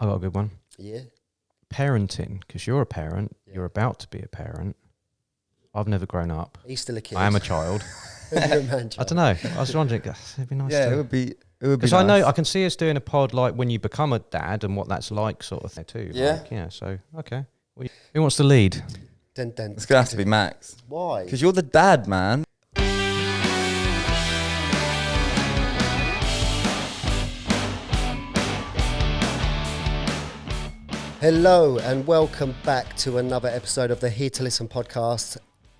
I got a good one. Yeah. Parenting, because you're a parent, Yeah. you're about to be a parent. I've never grown up. He's still a kid. I am a child. You're a man I don't know. I was wondering, it'd be nice yeah, it would be. It would be. Because I know. I can see us doing a pod like when you become a dad and what that's like, sort of thing too. Yeah. Like, yeah. So okay. Well, Who wants to lead? Dun, dun, it's gonna have to be Max Why? because you're the dad, man. Hello and welcome back to another episode of the Here to Listen podcast.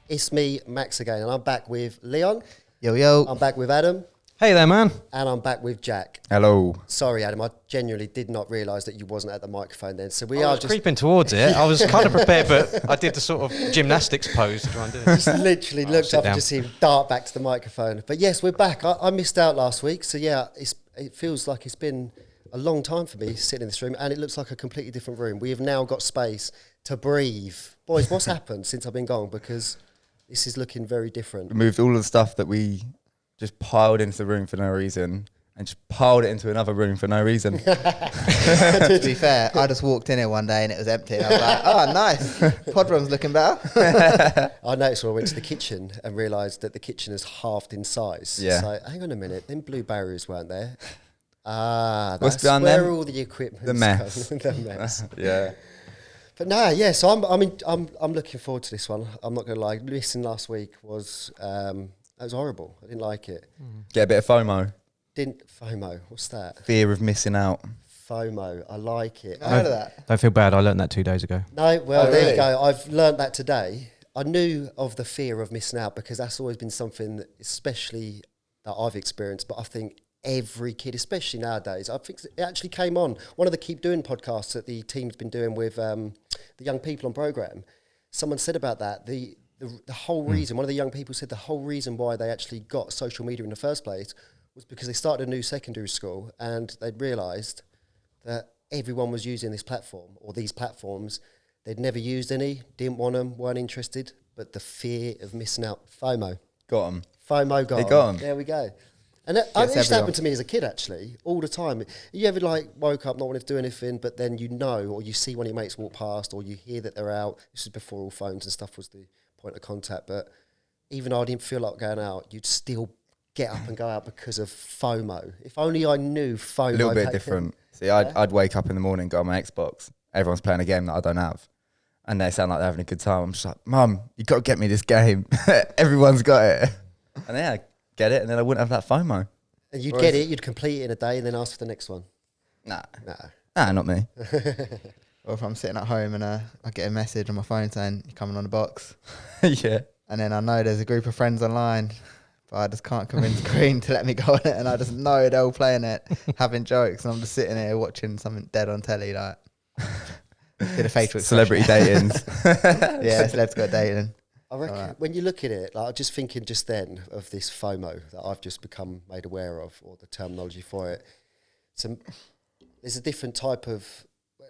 It's me, Max, again, and I'm back with Leon. Yo, yo. I'm back with Adam, Hey there, man. and I'm back with Jack. Hello. Sorry, Adam, I genuinely did not realise that you wasn't at the microphone then. So we I are was just creeping towards it. I was kind of prepared, but I did the sort of gymnastics pose to try and do it. just literally Oh, looked sit up and down. just see him dart back to the microphone. But yes, we're back. I, I missed out last week, so yeah, it's, it feels like it's been a long time for me sitting in this room, and it looks like a completely different room. We have now got space to breathe. Boys, what's happened since I've been gone? Because this is looking very different. Removed all of the stuff that we just piled into the room for no reason, and just piled it into another room for no reason. to be fair, I just walked in here one day and it was empty. And I was like, oh, nice. Pod room's looking better. I noticed when I went to the kitchen and realised that the kitchen is halved in size. Yeah. So hang on a minute, then blue barriers weren't there. Ah, What's that's behind where them? all the equipment. The mess. the mess. yeah. But no, yeah. So I'm, I mean, I'm, I'm looking forward to this one. I'm not going to lie. Listening last week was, um, that was horrible. I didn't like it. Get a bit of FOMO, Didn't FOMO. What's that? fear of missing out. FOMO. I like it. I heard of that. Don't feel bad. I learned that two days ago. No, well, Oh, there you go. I've learned that today. I knew of the fear of missing out because that's always been something, that, especially that I've experienced. But I think every kid, especially nowadays, I think it actually came on one of the Keep Doing podcasts that the team's been doing with um, the young people on program. Someone said about that the, the the whole reason. One of the young people said the whole reason why they actually got social media in the first place was because they started a new secondary school and they'd realised that everyone was using this platform or these platforms. They'd never used any, didn't want them, weren't interested, but the fear of missing out, FOMO. Got him. FOMO got, They got 'em. There we go. And that, it used to happen to me as a kid, actually, all the time. You ever like woke up not wanting to do anything, but then you know, or you see one of your mates walk past, or you hear that they're out. This is before all phones and stuff was the point of contact. But even though I didn't feel like going out, you'd still get up and go out because of FOMO. If only I knew FOMO. A little bit different. See, I'd, I'd wake up in the morning, go on my Xbox. Everyone's playing a game that I don't have. And they sound like they're having a good time. I'm just like, Mum, you got to get me this game. Everyone's got it. And I get it, and then I wouldn't have that FOMO. And you'd Or get it, you'd complete it in a day, and then ask for the next one. Nah. Nah. Nah, not me. Or if I'm sitting at home and uh, I get a message on my phone saying, you're coming on the box. yeah. And then I know there's a group of friends online, but I just can't convince Green to let me go on it. And I just know they're all playing it, having jokes. And I'm just sitting here watching something dead on telly, like, did a facial Celebrity expression. datings. yeah, celebs got dating. I reckon Alright. when you look at it, like I'm just thinking just then of this FOMO that I've just become made aware of, or the terminology for it. So there's a different type of.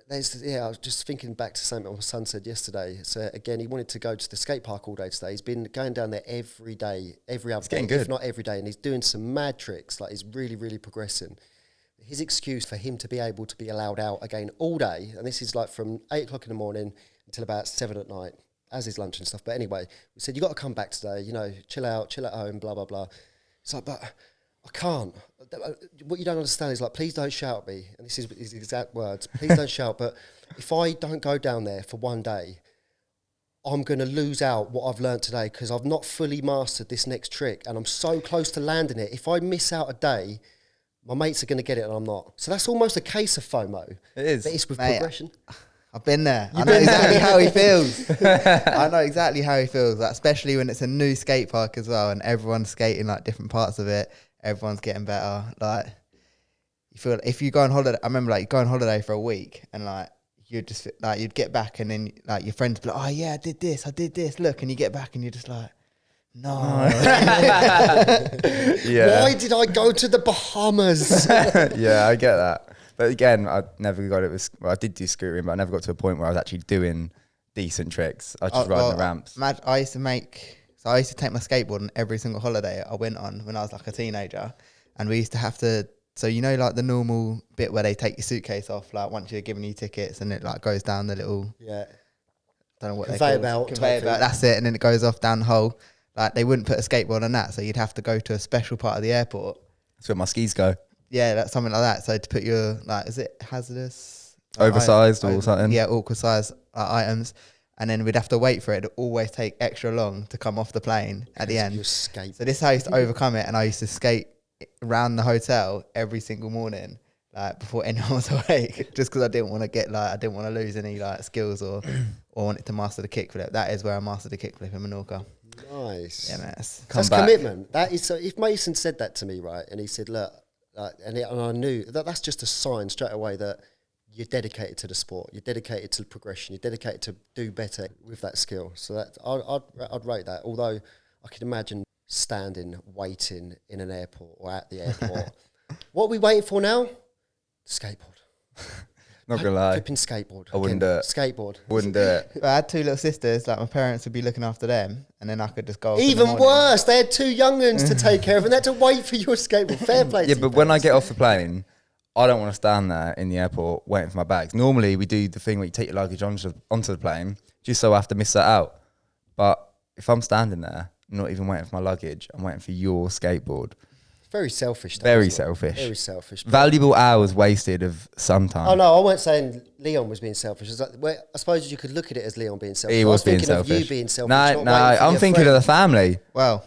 There's yeah. I was just thinking back to something my son said yesterday. So again, he wanted to go to the skate park all day today. He's been going down there every day, every other day, getting if not every day, and he's doing some mad tricks. Like he's really, really progressing. His excuse for him to be able to be allowed out again all day, and this is like from eight o'clock in the morning until about seven at night, as his lunch and stuff. But anyway, we said you got to come back today. You know, chill out, chill at home, blah blah blah. It's like, but I can't. Uh, what you don't understand is like, please don't shout at me. And this is his exact words. Please don't shout. But if I don't go down there for one day, I'm going to lose out what I've learned today because I've not fully mastered this next trick, and I'm so close to landing it. If I miss out a day, my mates are going to get it, and I'm not. So that's almost a case of FOMO. It is. But it's with Mate, progression. I've been there. I know exactly how he feels. I know exactly how he feels, like, especially when it's a new skate park as well, and everyone's skating like different parts of it. Everyone's getting better. Like you feel if you go on holiday. I remember like you go on holiday for a week, and like you would just like you'd get back, and then like your friends be like, "Oh yeah, I did this, I did this." Look, and you get back, and you're just like, "No." yeah. Why did I go to the Bahamas? yeah, I get that. But again, I never got it. With, well, I did do scootering, but I never got to a point where I was actually doing decent tricks. I was just Oh, riding well, the ramps. imag- I used to make. So I used to take my skateboard on every single holiday I went on when I was like a teenager, and we used to have to so you know, like the normal bit where they take your suitcase off, like once you're giving you tickets, and it like goes down the little Yeah. don't know what Conveyor they call belt it. conveyor belt. thing. That's it, and then it goes off down the hole. Like they wouldn't put a skateboard on that, so you'd have to go to a special part of the airport. That's where my skis go. Yeah, that's something like that. So to put your like, is it hazardous, Like, Oversized i- or something? Yeah, awkward size uh, items, and then we'd have to wait for it to always take extra long to come off the plane at the Your end. skate. So this is how I used to overcome it, and I used to skate around the hotel every single morning, like before anyone was awake, just because I didn't want to get like I didn't want to lose any like skills or or wanted to master the kickflip. That is where I mastered the kickflip in Menorca. Nice. Yeah, man. it's- Come that's back. commitment. That is so. If Mason said that to me, right, and he said, "Look," uh, and, it, and I knew that that's just a sign straight away that you're dedicated to the sport. You're dedicated to progression. You're dedicated to do better with that skill. So that I'd, I'd, I'd rate that. Although I can imagine standing, waiting in an airport or at the airport. what are we waiting for now? Skateboard. Not gonna lie, Flipping skateboard. I wouldn't Again, do it. Skateboard. wouldn't do it. But I had two little sisters. Like my parents would be looking after them, and then I could just go. off the Even worse, they had two young uns to take care of, and they had to wait for your skateboard. Fair play. Yeah, to but you when I parents. get off the plane, I don't want to stand there in the airport waiting for my bags. Normally, we do the thing where you take your luggage onto, onto the plane, just so I have to miss that out. But if I'm standing there, not even waiting for my luggage, I'm waiting for your skateboard. Very selfish. though, Very selfish. Very selfish. Valuable hours wasted of some time. Oh no, I wasn't saying Leon was being selfish. It's like, well, I suppose you could look at it as Leon being selfish. He I was being thinking selfish. Of you being selfish. no, no, I'm thinking friend. of the family. Well,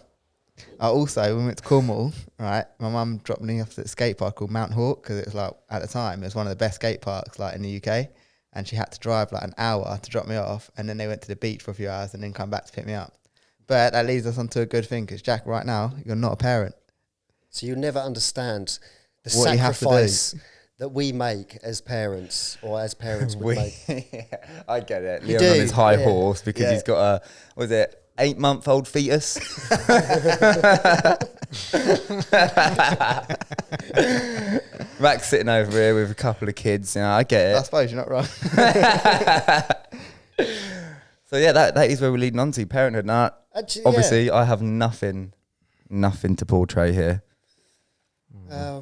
I also when we went to Cornwall, right? My mum dropped me off at the skate park called Mount Hawke because it was like at the time it was one of the best skate parks like in the UK, and she had to drive like an hour to drop me off, and then they went to the beach for a few hours and then come back to pick me up. But that leads us onto a good thing because Jack, right now you're not a parent. So you'll never understand the What you have to do. sacrifice that we make as parents, or as parents would We, make. I get it. You Leon on his high yeah. horse because Yeah. he's got a was it eight month old fetus. Max sitting over here with a couple of kids. You know, I get it. I suppose you're not wrong. So yeah, that, that is where we're leading on to parenthood. Now, Actually, yeah. obviously, I have nothing, nothing to portray here. Uh,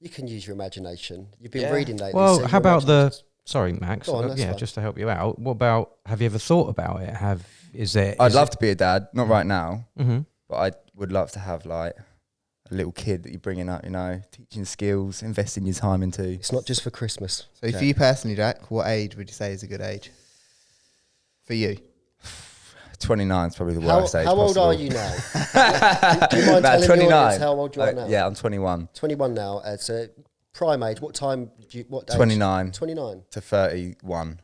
you can use your imagination. You've been Yeah. reading lately. Well, so how about the? Sorry, Max. Go on, uh, yeah, fine. just to help you out. What about? Have you ever thought about it? Have is there? I'd love to be a dad, not right now, hmm but I would love to have like a little kid that you're bringing up. You know, teaching skills, investing your time into. It's not just for Christmas. So Okay. for you personally, Jack, what age would you say is a good age for you? 29 is probably the How, worst age. how old possible. are you now? Do you mind Nah, telling the 29. audience how old you are Uh, now? Yeah, I'm 21. 21 now. Uh, so prime age. What time? Do you, what age? 29 29. to 31.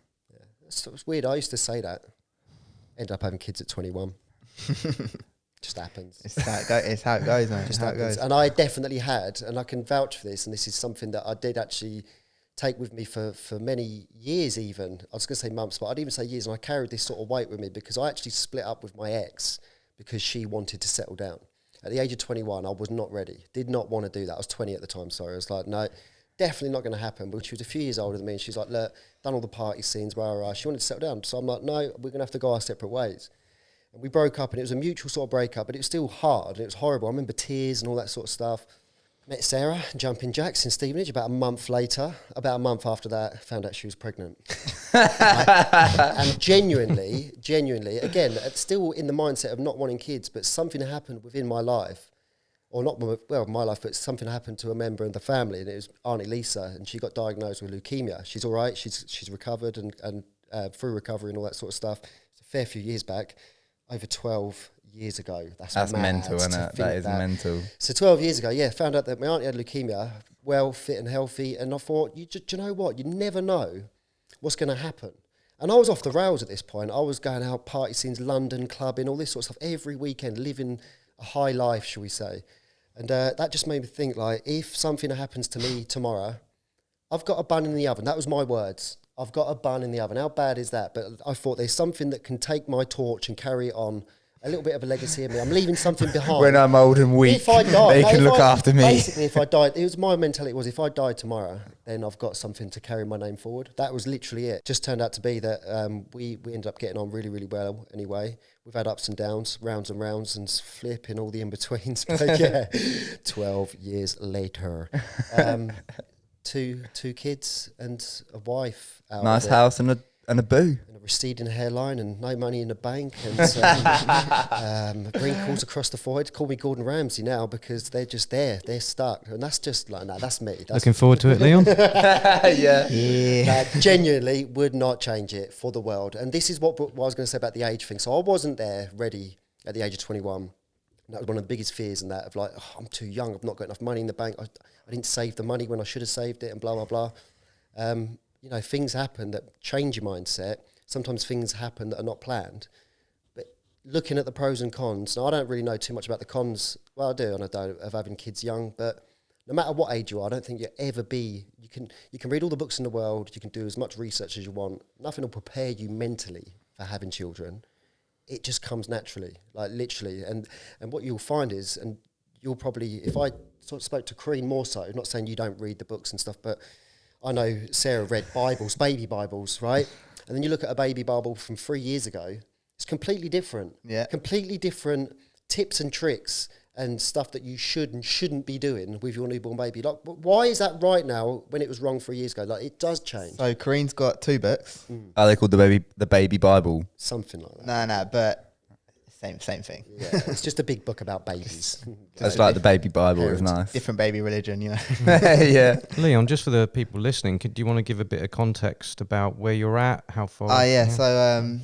It's, it's weird. I used to say that. End up having kids at 21. Just happens. It's how it, go, it's how it goes, man. It's Just how it happens. goes. And I definitely had, and I can vouch for this, and this is something that I did actually take with me for, for many years even. I was going to say months, but I'd even say years. And I carried this sort of weight with me because I actually split up with my ex because she wanted to settle down. At the age of 21, I was not ready. Did not want to do that. I was 20 at the time, sorry. I was like, no, definitely not going to happen. But she was a few years older than me, and she's like, look, done all the party scenes, rah, rah. She wanted to settle down. So I'm like, no, we're going to have to go our separate ways. And we broke up, and it was a mutual sort of breakup, but it was still hard, and it was horrible. I remember tears and all that sort of stuff. Met Sarah, jumping jacks in Stevenage about a month later. About a month after that, found out she was pregnant. and genuinely, genuinely, again, still in the mindset of not wanting kids, but something happened within my life, or not well my life, but something happened to a member of the family, and it was Auntie Lisa, and she got diagnosed with leukemia. She's all right. She's she's recovered and and uh, through recovery and all that sort of stuff. It's a fair few years back, over twelve years ago. That's That's mental, isn't it? That is mental. so 12 years ago, yeah, found out that my auntie had leukemia, well, fit and healthy, and I thought, you, do you know what? You never know what's going to happen. And I was off the rails at this point. I was going out, party scenes, London, clubbing, all this sort of stuff, every weekend, living a high life, shall we say. And uh, that just made me think, like, if something happens to me tomorrow, I've got a bun in the oven. That was my words. I've got a bun in the oven. How bad is that? But I thought there's something that can take my torch and carry it on a little bit of a legacy in me. I'm leaving something behind. When I'm old and weak, if I die, they can look I- after me. Basically, if I died, it was my mentality was if I died tomorrow, then I've got something to carry my name forward. That was literally it. Just turned out to be that um, we we ended up getting on really really well. Anyway, we've had ups and downs, rounds and rounds, and flipping all the in betweens. But yeah, twelve years later, um, two two kids and a wife. Out Nice house and a and a boo. and a receding hairline and no money in the bank and um, um, wrinkles across the forehead. Call me Gordon Ramsay now because they're just there. They're stuck, and that's just like no, that's me. That's Looking forward to it, Leon. yeah. Yeah. uh, genuinely would not change it for the world. And this is what, what I was going to say about the age thing. So I wasn't there ready at the age of 21. And that was one of the biggest fears in that of like, oh, I'm too young. I've not got enough money in the bank. I, I didn't save the money when I should have saved it and blah, blah, blah. Um, you know, things happen that change your mindset. Sometimes things happen that are not planned. But looking at the pros and cons, now I don't really know too much about the cons. Well, I do, and I don't, of having kids young, but no matter what age you are, I don't think you'll ever be. You can you can read all the books in the world. You can do as much research as you want. Nothing will prepare you mentally for having children. It just comes naturally, like literally. And and what you'll find is, and you'll probably, if I sort of spoke to Crean more so, not saying you don't read the books and stuff, but I know Sarah read Bibles, baby Bibles, right? And then you look at a baby Bible from three years ago. It's completely different. Yeah. Completely different tips and tricks and stuff that you should and shouldn't be doing with your newborn baby. Like, why is that right now when it was wrong three years ago? Like, it does change. So Kareen's got two books. Mm. Are they called the baby the baby Bible? Something like that. No, no, but same same thing. Yeah, it's just a big book about babies. That's like the baby Bible is Parents. nice. Different baby religion, you know. yeah. Leon, just for the people listening, could, do you want to give a bit of context about where you're at, how far? Oh yeah, so um,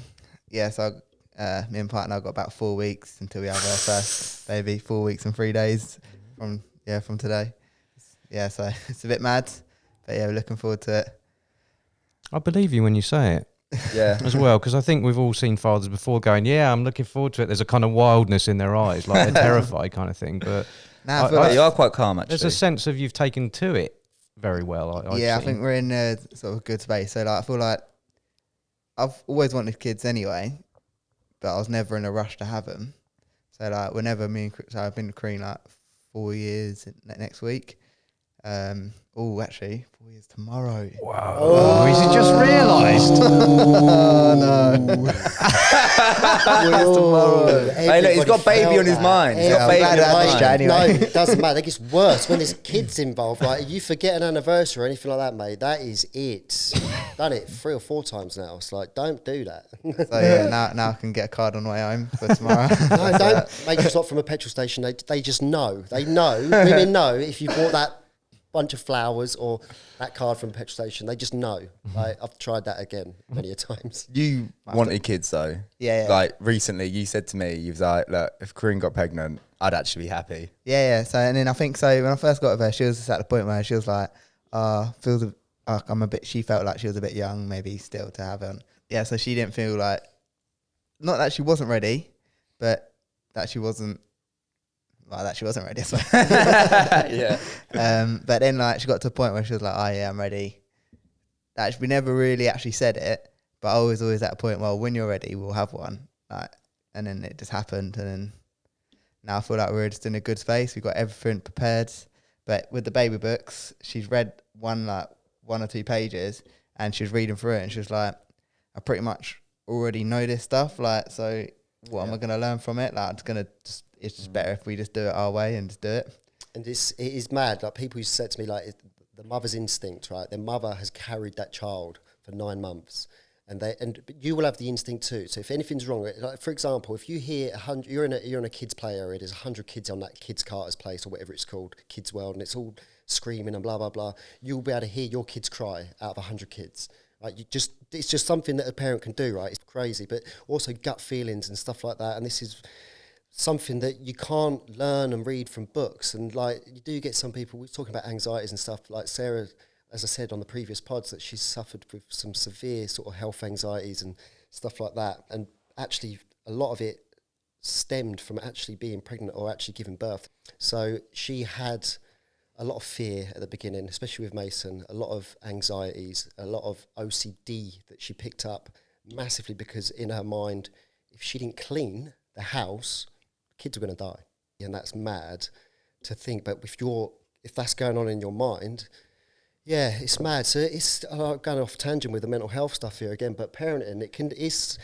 yeah, so uh, me and partner I got about four weeks until we have our first baby. Four weeks and three days from yeah from today. Yeah, so it's a bit mad, but yeah, we're looking forward to it. I believe you when you say it Yeah. as well, because I think we've all seen fathers before going, "Yeah, I'm looking forward to it." There's a kind of wildness in their eyes, like they're terrified kind of thing. But Now I I- feel I- like you are quite calm actually. there's a sense of you've taken to it very well. I, yeah, I think we're in a sort of good space. So like, I feel like I've always wanted kids anyway, but I was never in a rush to have them. So like, whenever me and so I've been with Crean like four years next week. Um, oh, actually, four years tomorrow. Wow. Oh, he's just realised. Oh no! Oh, Hey, look, he's got baby on his that. mind. He's got Everybody baby on his mind. that. Anyway. No, it doesn't matter. It gets worse when there's kids involved. Like you forget an anniversary or anything like that, mate. That is it. Done it three or four times now. It's like don't do that. So yeah, now now I can get a card on the way home for tomorrow. No, don't make a stop from a petrol station. They, they just know. They know. Women know if you bought that bunch of flowers or that card from petrol station. They just know. Like, I've tried that again many a times. You wanted kids though. Yeah, yeah. Like recently, you said to me, you was like, "Look, if Corinne got pregnant, I'd actually be happy." Yeah, yeah. So and then I think so when I first got with her, she was just at the point where she was like, uh, feels a, uh, I'm a bit. She felt like she was a bit young, maybe still to have her. Yeah, so she didn't feel like, not that she wasn't ready, but that she wasn't. Like that she wasn't ready. So. yeah. um, but then like she got to a point where she was like, "Oh yeah, I'm ready." Actually, we never really actually said it, but I was always at a point. Well, when you're ready, we'll have one. Like, and then it just happened, and then now I feel like we're just in a good space. We've got everything prepared. But with the baby books, she's read one like one or two pages, and she was reading through it, and she was like, "I pretty much already know this stuff. Like, so what am I gonna learn from it? Like, it's gonna just it's just mm. better if we just do it our way and just do it." And it's, it is mad. Like people used to say to me, like the mother's instinct, right? Their mother has carried that child for nine months, and they and you will have the instinct too. So if anything's wrong, like for example, if you hear a hundred, you're in a you're in a kids play area. There's a hundred kids on that kids Carter's place or whatever it's called, Kids World, and it's all screaming and blah blah blah. You'll be able to hear your kids cry out of a hundred kids. Like you just, it's just something that a parent can do, right? It's crazy, but also gut feelings and stuff like that. And this is something that you can't learn and read from books. And like you do get some people we're talking about anxieties and stuff. Like Sarah, as I said on the previous pods, that she's suffered with some severe sort of health anxieties and stuff like that. And actually, a lot of it stemmed from actually being pregnant or actually giving birth. So she had a lot of fear at the beginning, especially with Mason, a lot of anxieties, a lot of OCD that she picked up massively because in her mind, if she didn't clean, the house, kids are going to die, and that's mad to think. But if you're if that's going on in your mind, yeah, it's mad. So it's uh, going off tangent with the mental health stuff here again. But parenting, it can it's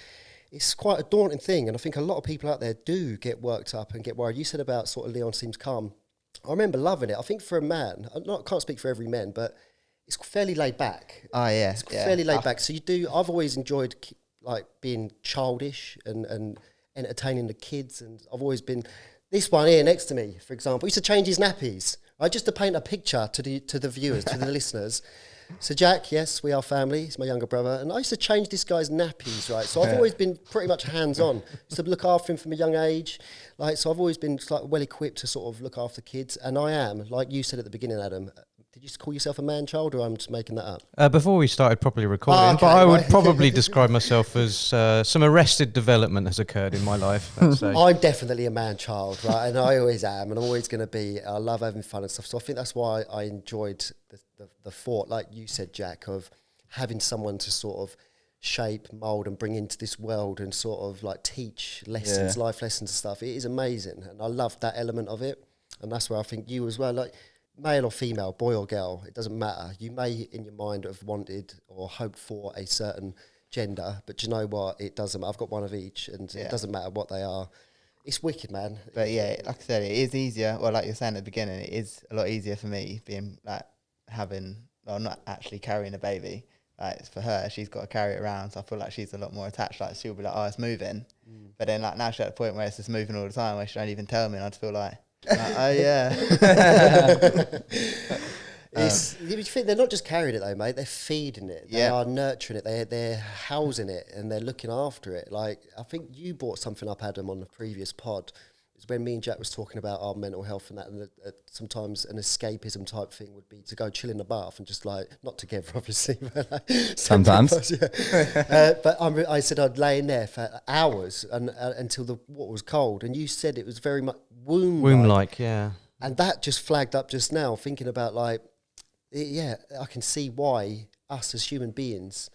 it's quite a daunting thing, and I think a lot of people out there do get worked up and get worried. You said about sort of Leon seems calm. I remember loving it. I think for a man, I not can't speak for every man, but it's fairly laid back. Oh yeah, It's yeah. fairly laid I- back. So you do. I've always enjoyed like being childish and and entertaining the kids, and I've always been. This one here next to me, for example, used to change his nappies. Right, just to paint a picture to the to the viewers, to the listeners. So Jack, yes, we are family. He's my younger brother, and I used to change this guy's nappies, right? So I've always been pretty much hands on. Used to look after him from a young age, like so. I've always been like well equipped to sort of look after kids, and I am, like you said at the beginning, Adam. Did you call yourself a man child, or I'm just making that up? Uh, before we started properly recording, Oh, okay, but I would probably describe myself as uh, some arrested development has occurred in my life. I'm definitely a man child, right? And I always am, and I'm always going to be. I love having fun and stuff. So I think that's why I enjoyed the, the, the thought, like you said, Jack, of having someone to sort of shape, mold, and bring into this world and sort of like teach lessons, Yeah. life lessons and stuff. It is amazing, and I love that element of it. And that's where I think you as well, like male or female, boy or girl, it doesn't matter. You may in your mind have wanted or hoped for a certain gender, but you know what? It doesn't. I've got one of each, and Yeah. it doesn't matter what they are. It's wicked, man. But yeah, like I said, it is easier. Well, like you're saying at the beginning, it is a lot easier for me being like having, well, not actually carrying a baby. Like it's for her, she's got to carry it around, so I feel like she's a lot more attached. Like she'll be like, "Oh, it's moving," Mm. but then like now she's at the point where it's just moving all the time, where she don't even tell me, and I just feel like, like, "Oh yeah." It's, you think they're not just carrying it though, mate. They're feeding it. They Yeah. are nurturing it. They're they're housing it and they're looking after it. Like I think you brought something up, Adam, on the previous pod. When me and Jack was talking about our mental health and that, and that, uh, sometimes an escapism type thing would be to go chill in the bath and just like not together, obviously. But like Sometimes. yeah. uh, but I'm, I said I'd lay in there for hours and uh, until the water was cold, and you said it was very much womb Womb like, yeah. and that just flagged up just now, thinking about like, yeah, I can see why us as human beings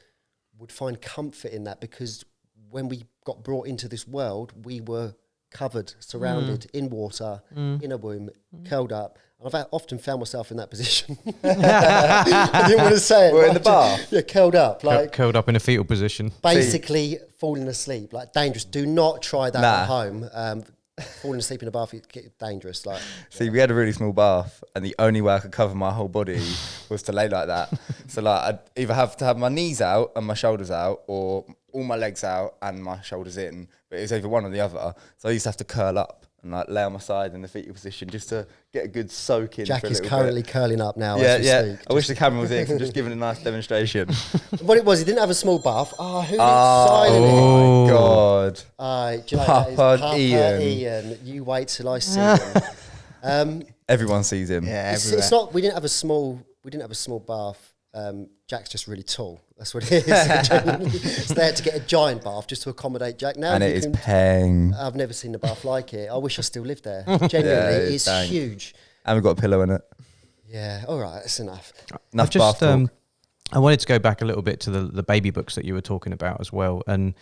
would find comfort in that because when we got brought into this world, we were covered, surrounded mm. in water, mm. in a womb, mm. curled up. And I've often found myself in that position. I didn't want to say it. We're in the I bath? just- Yeah, curled up, Cur- like curled up in a fetal position. basically falling asleep, like dangerous. Do not try that Nah. at home. Um, falling asleep in a bath is dangerous. Like See, we had a really small bath, and the only way I could cover my whole body was to lay like that. So, like, I'd either have to have my knees out and my shoulders out, or all my legs out and my shoulders in. But it was either one or the other. So I used to have to curl up and like lay on my side in the fetal position just to get a good soak in. Jack for is currently Bit. curling up now. Yeah, as yeah. Speak. I wish the camera was in. 'cause I'm just giving a nice demonstration. What it was, he didn't have a small bath. Oh, who oh silent it? Oh. God! Uh, do you know Papa Papa Ian. Ian. You wait till I see him. Um, Everyone sees him. yeah, it's, it's not. We didn't have a small. We didn't have a small bath. Um, Jack's just really tall. That's what it is. Genuinely. it's there to get a giant bath just to accommodate Jack. Now and it is paying. I've never seen a bath like it. I wish I still lived there. Genuinely, Yeah, it's dang. huge. And we've got a pillow in it. Yeah. All right. That's enough. Enough I've just, bath talk. um, I wanted to go back a little bit to the, the baby books that you were talking about as well. And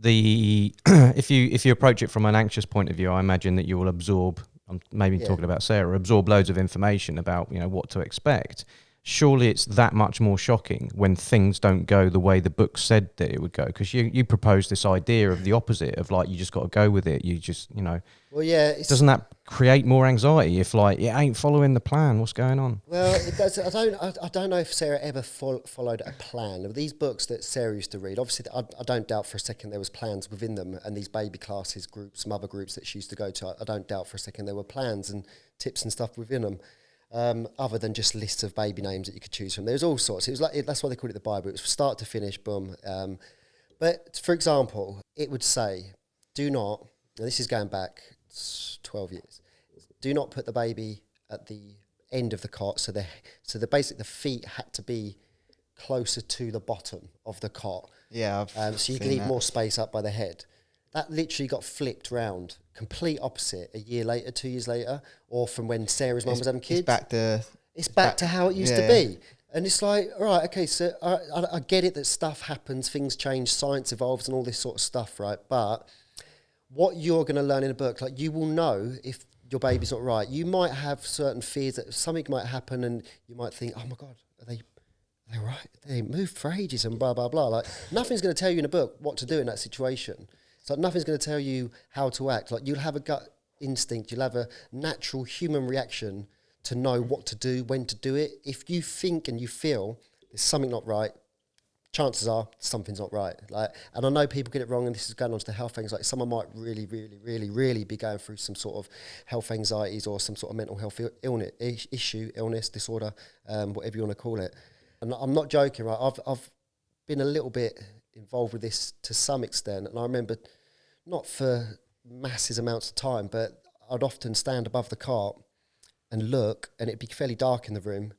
the if you if you approach it from an anxious point of view, I imagine that you will absorb. I'm maybe Yeah. talking about Sarah, absorb loads of information about you know what to expect. Surely it's that much more shocking when things don't go the way the book said that it would go. Because you you proposed this idea of the opposite of like you just got to go with it. You just you know Well, yeah. It's, doesn't that create more anxiety if like it ain't following the plan? What's going on? Well, it does, I don't. I, I don't know if Sarah ever fol- followed a plan. These books that Sarah used to read, obviously, I, I don't doubt for a second there was plans within them, and these baby classes, groups, some other groups that she used to go to. I, I don't doubt for a second there were plans and tips and stuff within them, um, other than just lists of baby names that you could choose from. There was all sorts. It was like that's why they called it the Bible. It was start to finish, boom. Um, but for example, it would say, "Do not." Now this is going back twelve years. Do not put the baby at the end of the cot. So the so the basic the feet had to be closer to the bottom of the cot. yeah, Um, so you could leave more space up by the head. That literally got flipped round, complete opposite. A year later, two years later, or from when Sarah's mum was having kids. It's back to It's back back- to how it used yeah. to be. And it's like, all right, okay, so I, I, I get it that stuff happens, things change, science evolves, and all this sort of stuff, right? But what you're going to learn in a book, like you will know if your baby's not right. You might have certain fears that something might happen, and you might think, "Oh my god, are they?" They're right. They moved for ages and blah blah blah. Like nothing's going to tell you in a book what to do in that situation. So nothing's going to tell you how to act. Like you'll have a gut instinct. You'll have a natural human reaction to know what to do, when to do it. If you think and you feel there's something not right, chances are something's not right. Like, and I know people get it wrong, and this is going on to health anxiety. Someone might really, really, really, really be going through some sort of health anxieties or some sort of mental health illness issue, illness, disorder, um, whatever you want to call it. And I'm not joking, right? I've I've been a little bit involved with this to some extent, and I remember not for masses amounts of time, but I'd often stand above the cart and look, and it'd be fairly dark in the room,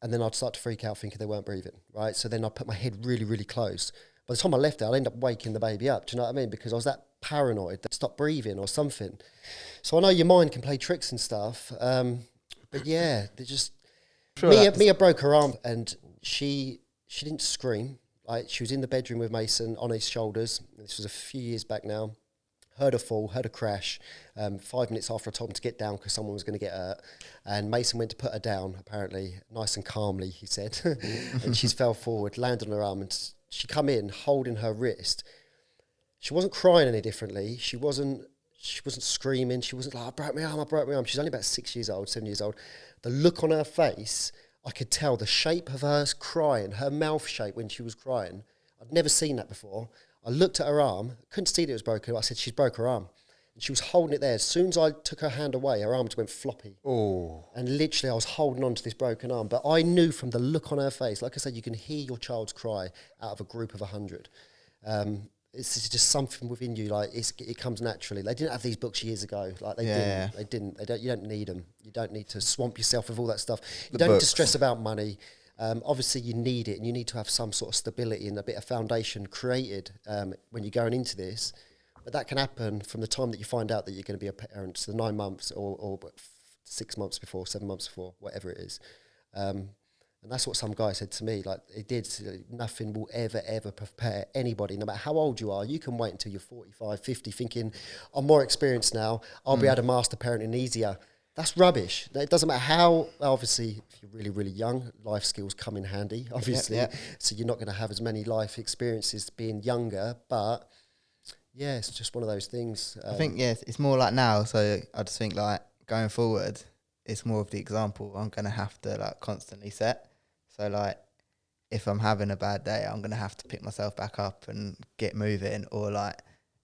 and then I'd start to freak out thinking they weren't breathing, right? So then I'd put my head really, really close. By the time I left it, I'd end up waking the baby up. Do you know what I mean? Because I was that paranoid that stopped breathing or something. So I know your mind can play tricks and stuff, um, but yeah, they just sure Mia, Mia broke her arm, and she she didn't scream. Like she was in the bedroom with Mason on his shoulders. This was a few years back now heard a fall, heard a crash. Um, five minutes after I told him to get down because someone was going to get hurt, and Mason went to put her down. Apparently, nice and calmly, he said, and she fell forward, landed on her arm, and she come in holding her wrist. She wasn't crying any differently. She wasn't. She wasn't screaming. She wasn't like, "I broke my arm. I broke my arm." She's only about six years old, seven years old. The look on her face, I could tell the shape of her crying, her mouth shape when she was crying. I'd never seen that before. I looked at her arm, couldn't see that it was broken. I said, She's broke her arm. And she was holding it there. As soon as I took her hand away, her arms went floppy. Oh. And literally, I was holding on to this broken arm. But I knew from the look on her face, like I said, you can hear your child's cry out of a group of 100. Um, it's just something within you, like it comes naturally. They didn't have these books years ago, like they yeah. didn't. They didn't. They don't. You don't need them. You don't need to swamp yourself with all that stuff. You the don't books. need to stress about money. Um, obviously, you need it, and you need to have some sort of stability and a bit of foundation created um, when you're going into this. But that can happen from the time that you find out that you're going to be a parent, so the nine months or, or six months before, seven months before, whatever it is. Um, and that's what some guy said to me. Like it did. Nothing will ever, ever prepare anybody, no matter how old you are. You can wait until you're 45, 50, thinking, I'm more experienced now. I'll mm. be able to master parenting easier. That's rubbish. It doesn't matter how, obviously, if you're really, really young, life skills come in handy, obviously. Yep, yep. So you're not going to have as many life experiences being younger, but yeah, it's just one of those things. Um, I think, yes, it's more like now. So I just think, like, going forward, it's more of the example I'm going to have to, like, constantly set. So, like, if I'm having a bad day, I'm going to have to pick myself back up and get moving. Or, like,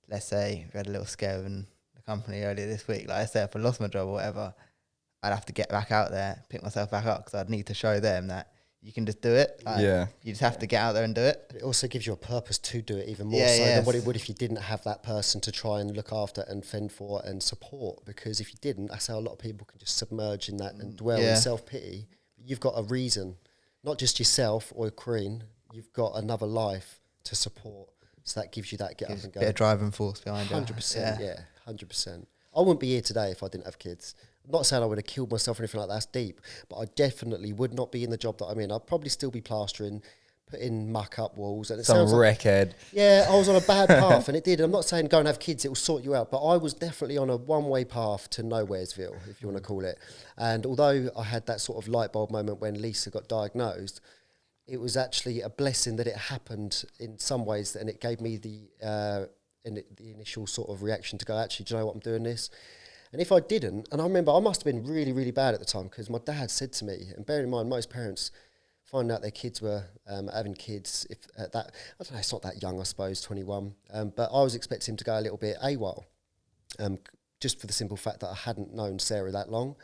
let's say we had a little scare and company earlier this week. Like I said, if I lost my job or whatever, I'd have to get back out there, pick myself back up because I'd need to show them that you can just do it. Like, yeah. You just have to get out there and do it. But it also gives you a purpose to do it even more yeah, so yes. than what it would if you didn't have that person to try and look after and fend for and support. Because if you didn't, that's how a lot of people can just submerge in that and mm, dwell yeah. in self pity. You've got a reason, not just yourself or Queen, you've got another life to support. So that gives you that get gives up and go. Bit of driving force behind 100%, it. 100%, yeah hundred percent. I wouldn't be here today if I didn't have kids. I'm not saying I would have killed myself or anything like that. That's deep, but I definitely would not be in the job that I'm in. I'd probably still be plastering, putting muck up walls, and it Some sounds wreckhead. Like, yeah, I was on a bad path, and it did. I'm not saying go and have kids; it will sort you out. But I was definitely on a one-way path to nowheresville, if you want to call it. And although I had that sort of light bulb moment when Lisa got diagnosed, it was actually a blessing that it happened in some ways, and it gave me the uh, in the initial sort of reaction to go, actually, do you know what I'm doing this? And if I didn't, and I remember I must have been really, really bad at the time because my dad said to me, and bearing in mind most parents find out their kids were um, having kids if at that I don't know, it's not that young, I suppose, 21. Um, but I was expecting him to go a little bit AWOL, um, just for the simple fact that I hadn't known Sarah that long.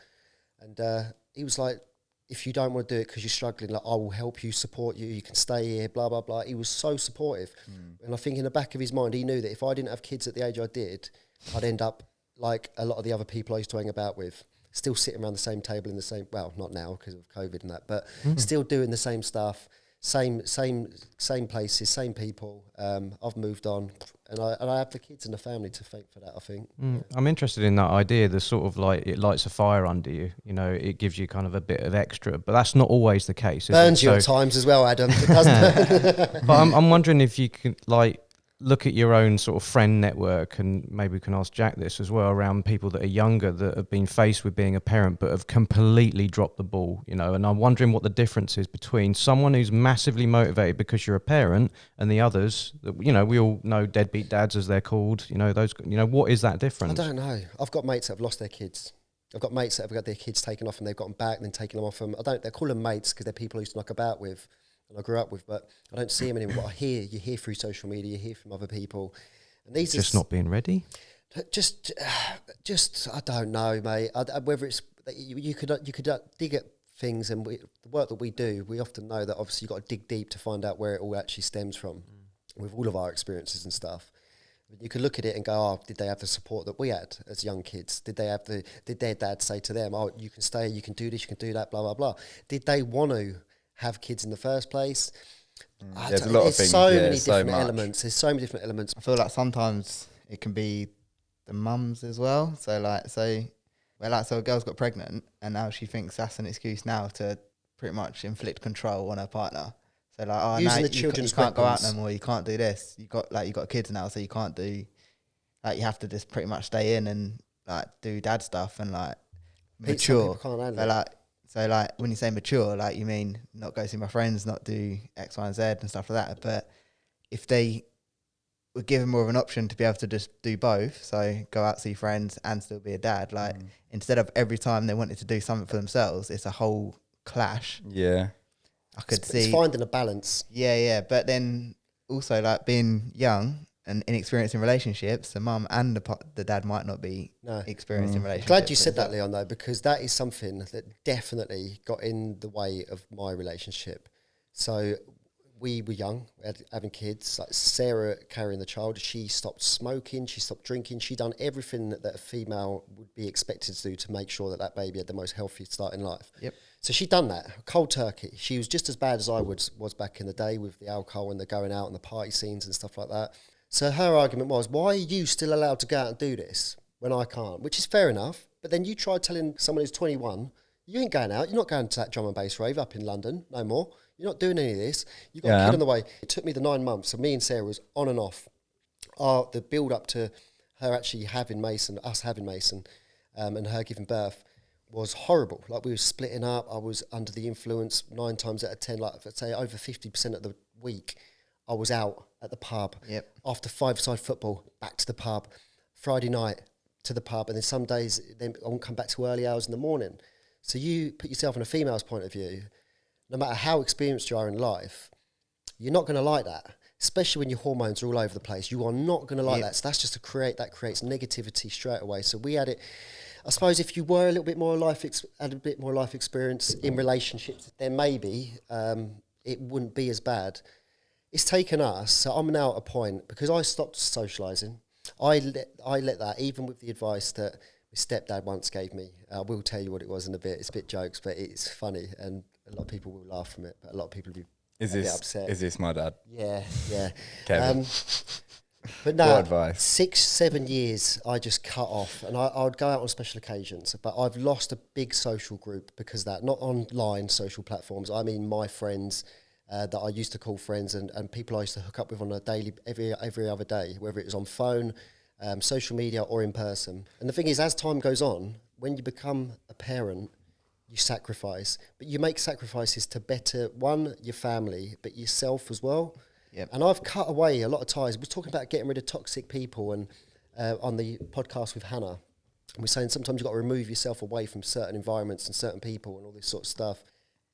And uh, he was like, if you don't want to do it because you're struggling, like I will help you, support you. You can stay here, blah blah blah. He was so supportive, mm. and I think in the back of his mind, he knew that if I didn't have kids at the age I did, I'd end up like a lot of the other people I used to hang about with, still sitting around the same table in the same. Well, not now because of COVID and that, but mm. still doing the same stuff, same same same places, same people. Um, I've moved on, and I and I have the kids and the family to thank for that. I think. Mm, I'm interested in that idea. The sort of like it lights a fire under you. You know, it gives you kind of a bit of extra, but that's not always the case. Burns you so, at times as well, Adam. But I'm I'm wondering if you can like look at your own sort of friend network, and maybe we can ask Jack this as well around people that are younger that have been faced with being a parent but have completely dropped the ball, you know. And I'm wondering what the difference is between someone who's massively motivated because you're a parent and the others that, you know, we all know deadbeat dads as they're called, you know, those, you know, what is that difference? I don't know. I've got mates that have lost their kids. I've got mates that have got their kids taken off and they've got them back and then taken them off them. I don't. They call them mates because they're people I used to knock about with and I grew up with, but I don't see them anymore. But I hear you hear through social media, you hear from other people, and these are Just not being ready. just just I don't know, mate. I, I- whether it's you, you could you could uh, dig at things, and we, the work that we do, we often know that obviously you've got to dig deep to find out where it all actually stems from, with all of our experiences and stuff. You could look at it and go, "Oh, did they have the support that we had as young kids? Did they have the? Did their dad say to them, "Oh, you can stay, you can do this, you can do that, blah blah blah"? Did they want to have kids in the first place? Mm. I There's a don't- lot of there's things, so yeah, many so different much. elements. There's so many different elements. I feel like sometimes it can be the mums as well. So like, so well, like, so a girl's got pregnant, and now she thinks that's an excuse now to pretty much inflict control on her partner. So like, oh, Using now the you, children you can't go out no more. You can't do this. You got like you got kids now, so you can't do. Like you have to just pretty much stay in and like do dad stuff and like mature. people can't handle So like, so like when you say mature, like you mean not go see my friends, not do X, Y, and Z and stuff like that. But if they were given more of an option to be able to just do both, so go out see friends and still be a dad, like Mm. instead of every time they wanted to do something for themselves, it's a whole clash. Yeah. I could it's, see, it's finding a balance. yeah, yeah. But then also like being young and inexperienced in relationships, the mum and the the dad might not be No. experienced in Mm. relationships. Glad you said that, Leon, though, because that is something that definitely got in the way of my relationship. So we were young, we had having kids. Like Sarah carrying the child, she stopped smoking, she stopped drinking, she done everything that, that a female would be expected to do to make sure that that baby had the most healthy start in life. Yep. So she done that cold turkey. She was just as bad as I was was back in the day with the alcohol and the going out and the party scenes and stuff like that. So her argument was, why are you still allowed to go out and do this when I can't? Which is fair enough. But then you try telling someone who's 21, you ain't going out. You're not going to that drum and bass rave up in London no more. You're not doing any of this. You've got a Yeah. kid on the way. It took me the nine months. So me and Sarah was on and off. Our, the build up to her actually having Mason, us having Mason, um, and her giving birth was horrible. Like we were splitting up. I was under the influence nine times out of ten. Like I'd say over fifty percent of the week, I was out at the pub. Yep. After five-side football, back to the pub. Friday night to the pub, and then some days then I won't come back to early hours in the morning. So you put yourself in a female's point of view. No matter how experienced you are in life, you're not going to like that. Especially when your hormones are all over the place, you are not going to like Yep. that. So that's just to create that creates negativity straight away. So we had it. I suppose if you were a little bit more life, ex- had a bit more life experience in relationships, then maybe um, it wouldn't be as bad. It's taken us. So I'm now at a point because I stopped socialising. I let I let that even with the advice that my stepdad once gave me. I will tell you what it was in a bit. It's a bit jokes, but it's funny, and a lot of people will laugh from it. But a lot of people will be Is a bit this upset. is this my dad? yeah, yeah. Kevin. Um, but no, advice? six, seven years I just cut off, and I, I would go out on special occasions. But I've lost a big social group because that. Not online social platforms. I mean, my friends uh, that I used to call friends, and, and people I used to hook up with on a daily, every every other day, whether it was on phone, um, social media, or in person. And the thing is, as time goes on, when you become a parent, you sacrifice, but you make sacrifices to better one your family, but yourself as well. Yep. And I've cut away a lot of ties. We're talking about getting rid of toxic people, and uh, on the podcast with Hannah, and we're saying sometimes you've got to remove yourself away from certain environments and certain people and all this sort of stuff.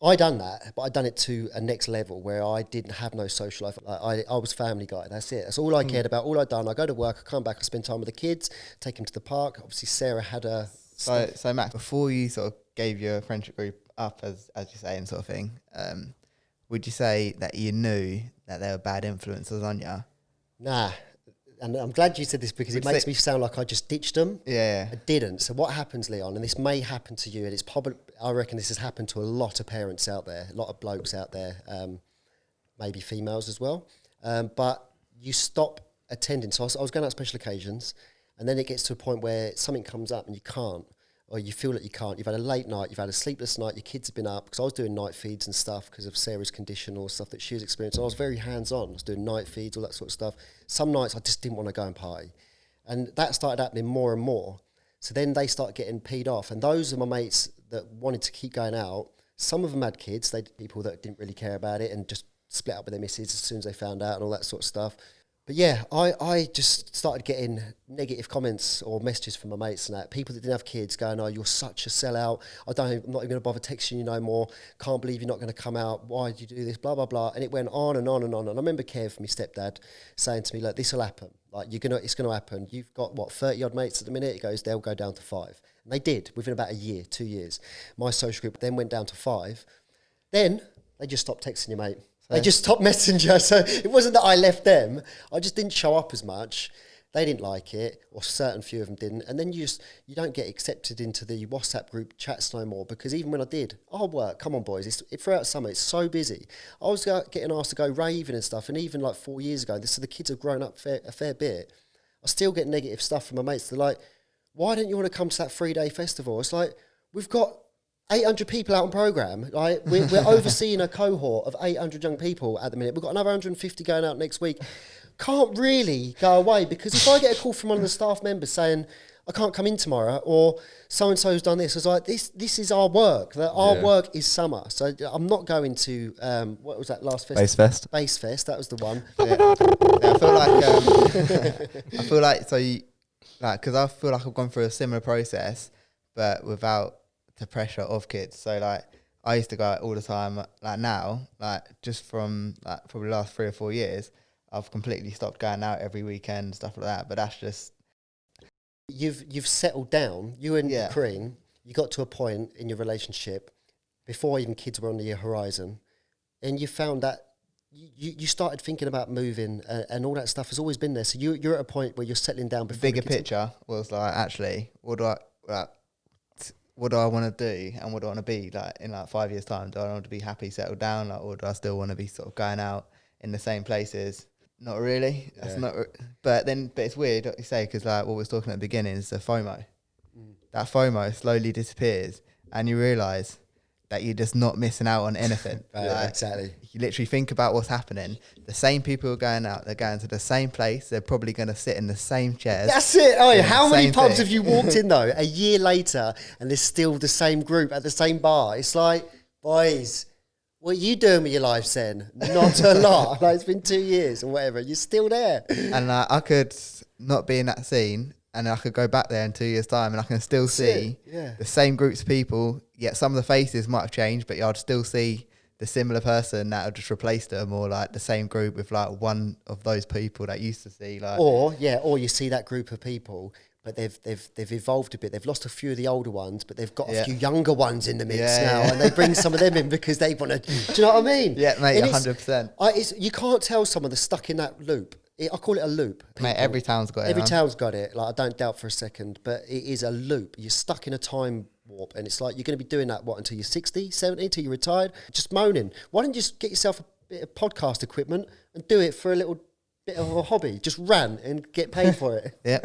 I done that, but I done it to a next level where I didn't have no social life. Like I, I was family guy. That's it. That's all I cared about. All I done. I go to work. I come back. I spend time with the kids. Take them to the park. Obviously, Sarah had a. So, so Max, before you sort of gave your friendship group up, as as you say, and sort of thing, um, would you say that you knew that they were bad influences on you? Nah, and I'm glad you said this because it makes me sound like I just ditched them. Yeah, I didn't. So what happens, Leon, and this may happen to you, and it's probably I reckon this has happened to a lot of parents out there, a lot of blokes out there, um, maybe females as well. Um, but you stop attending. So I was, I was going out special occasions, and then it gets to a point where something comes up and you can't. Or you feel that you can't. You've had a late night, you've had a sleepless night, your kids have been up because I was doing night feeds and stuff because of Sarah's condition or stuff that she was experiencing. I was very hands on. I was doing night feeds, all that sort of stuff. Some nights I just didn't want to go and party, and that started happening more and more. So then they started getting peed off, and those are my mates that wanted to keep going out. Some of them had kids. They people that didn't really care about it and just split up with their missus as soon as they found out and all that sort of stuff. But yeah, I, I just started getting negative comments or messages from my mates and that. People that didn't have kids going, oh, you're such a sellout. I don't, I'm not even going to bother texting you no more. Can't believe you're not going to come out. Why did you do this? Blah, blah, blah. And it went on and on and on. And I remember Kev, my stepdad, saying to me, look, this will happen. Like, you're going to, it's going to happen. You've got, what, 30 odd mates at the minute? He goes, they'll go down to five. And they did within about a year, two years. My social group then went down to five. Then they just stopped texting you, mate. They just stopped messenger. So it wasn't that I left them. I just didn't show up as much. They didn't like it, or certain few of them didn't. And then you just you don't get accepted into the WhatsApp group chats no more because even when I did, oh work, come on boys, it's, it, throughout summer it's so busy. I was go, getting asked to go raving and stuff, and even like four years ago, this so the kids have grown up fair, a fair bit. I still get negative stuff from my mates. They're like, "Why don't you want to come to that three day festival?" It's like we've got 800 people out on program. Like we're, we're overseeing a cohort of 800 young people at the minute. We've got another 150 going out next week. Can't really go away because if I get a call from one of the staff members saying I can't come in tomorrow or so and so's done this, I was like, this this is our work. That our Yeah. work is summer. So I'm not going to um, what was that last fest? Base Fest. Base Fest. That was the one. Yeah, I feel like um, I feel like so you like because I feel like I've gone through a similar process, but without the pressure of kids. So like I used to go out all the time. Like now, like just from like probably the last three or four years, I've completely stopped going out every weekend, stuff like that. But that's just you've you've settled down. You and Yeah. Kareen, you got to a point in your relationship before even kids were on the horizon, and you found that you, you started thinking about moving uh, and all that stuff has always been there. So you you're at a point where you're settling down. Before bigger picture was like actually what do I like what do I want to do and what do I want to be like in like five years time? Do I want to be happy, settled down, like, or do I still want to be sort of going out in the same places? Not really. That's Yeah. not. re- But then, but it's weird what you say because like what we are talking at the beginning is the FOMO. Mm. That FOMO slowly disappears, and you realise that you're just not missing out on anything. Right, Like, exactly. you literally think about what's happening. The same people are going out. They're going to the same place. They're probably going to sit in the same chairs. That's it. Oh, Yeah, how many pubs thing. have you walked in though? A year later, and there's still the same group at the same bar. It's like, boys, what are you doing with your life, then? Not a lot. like it's been two years or whatever. You're still there. and like, I could not be in that scene, and I could go back there in two years' time, and I can still see yeah. the same groups of people. Yet some of the faces might have changed, but I'd still see the similar person that had just replaced them, or like the same group with like one of those people that used to see. Like, Or yeah, or you see that group of people, but they've they've they've evolved a bit. They've lost a few of the older ones, but they've got a few younger ones in the mix Yeah, now, yeah. and they bring some of them in because they want to. Do you know what I mean? yeah, mate, hundred percent. I, it's, you can't tell someone that's stuck in that loop. It, I call it a loop. Mate, every town's got it. Every town's got it. Like I don't doubt for a second, but it is a loop. You're stuck in a time warp, and it's like you're going to be doing that what until you're 60, 70, until you're retired, just moaning. Why don't you just get yourself a bit of podcast equipment and do it for a little bit of a hobby? Just rant and get paid for it. Yeah,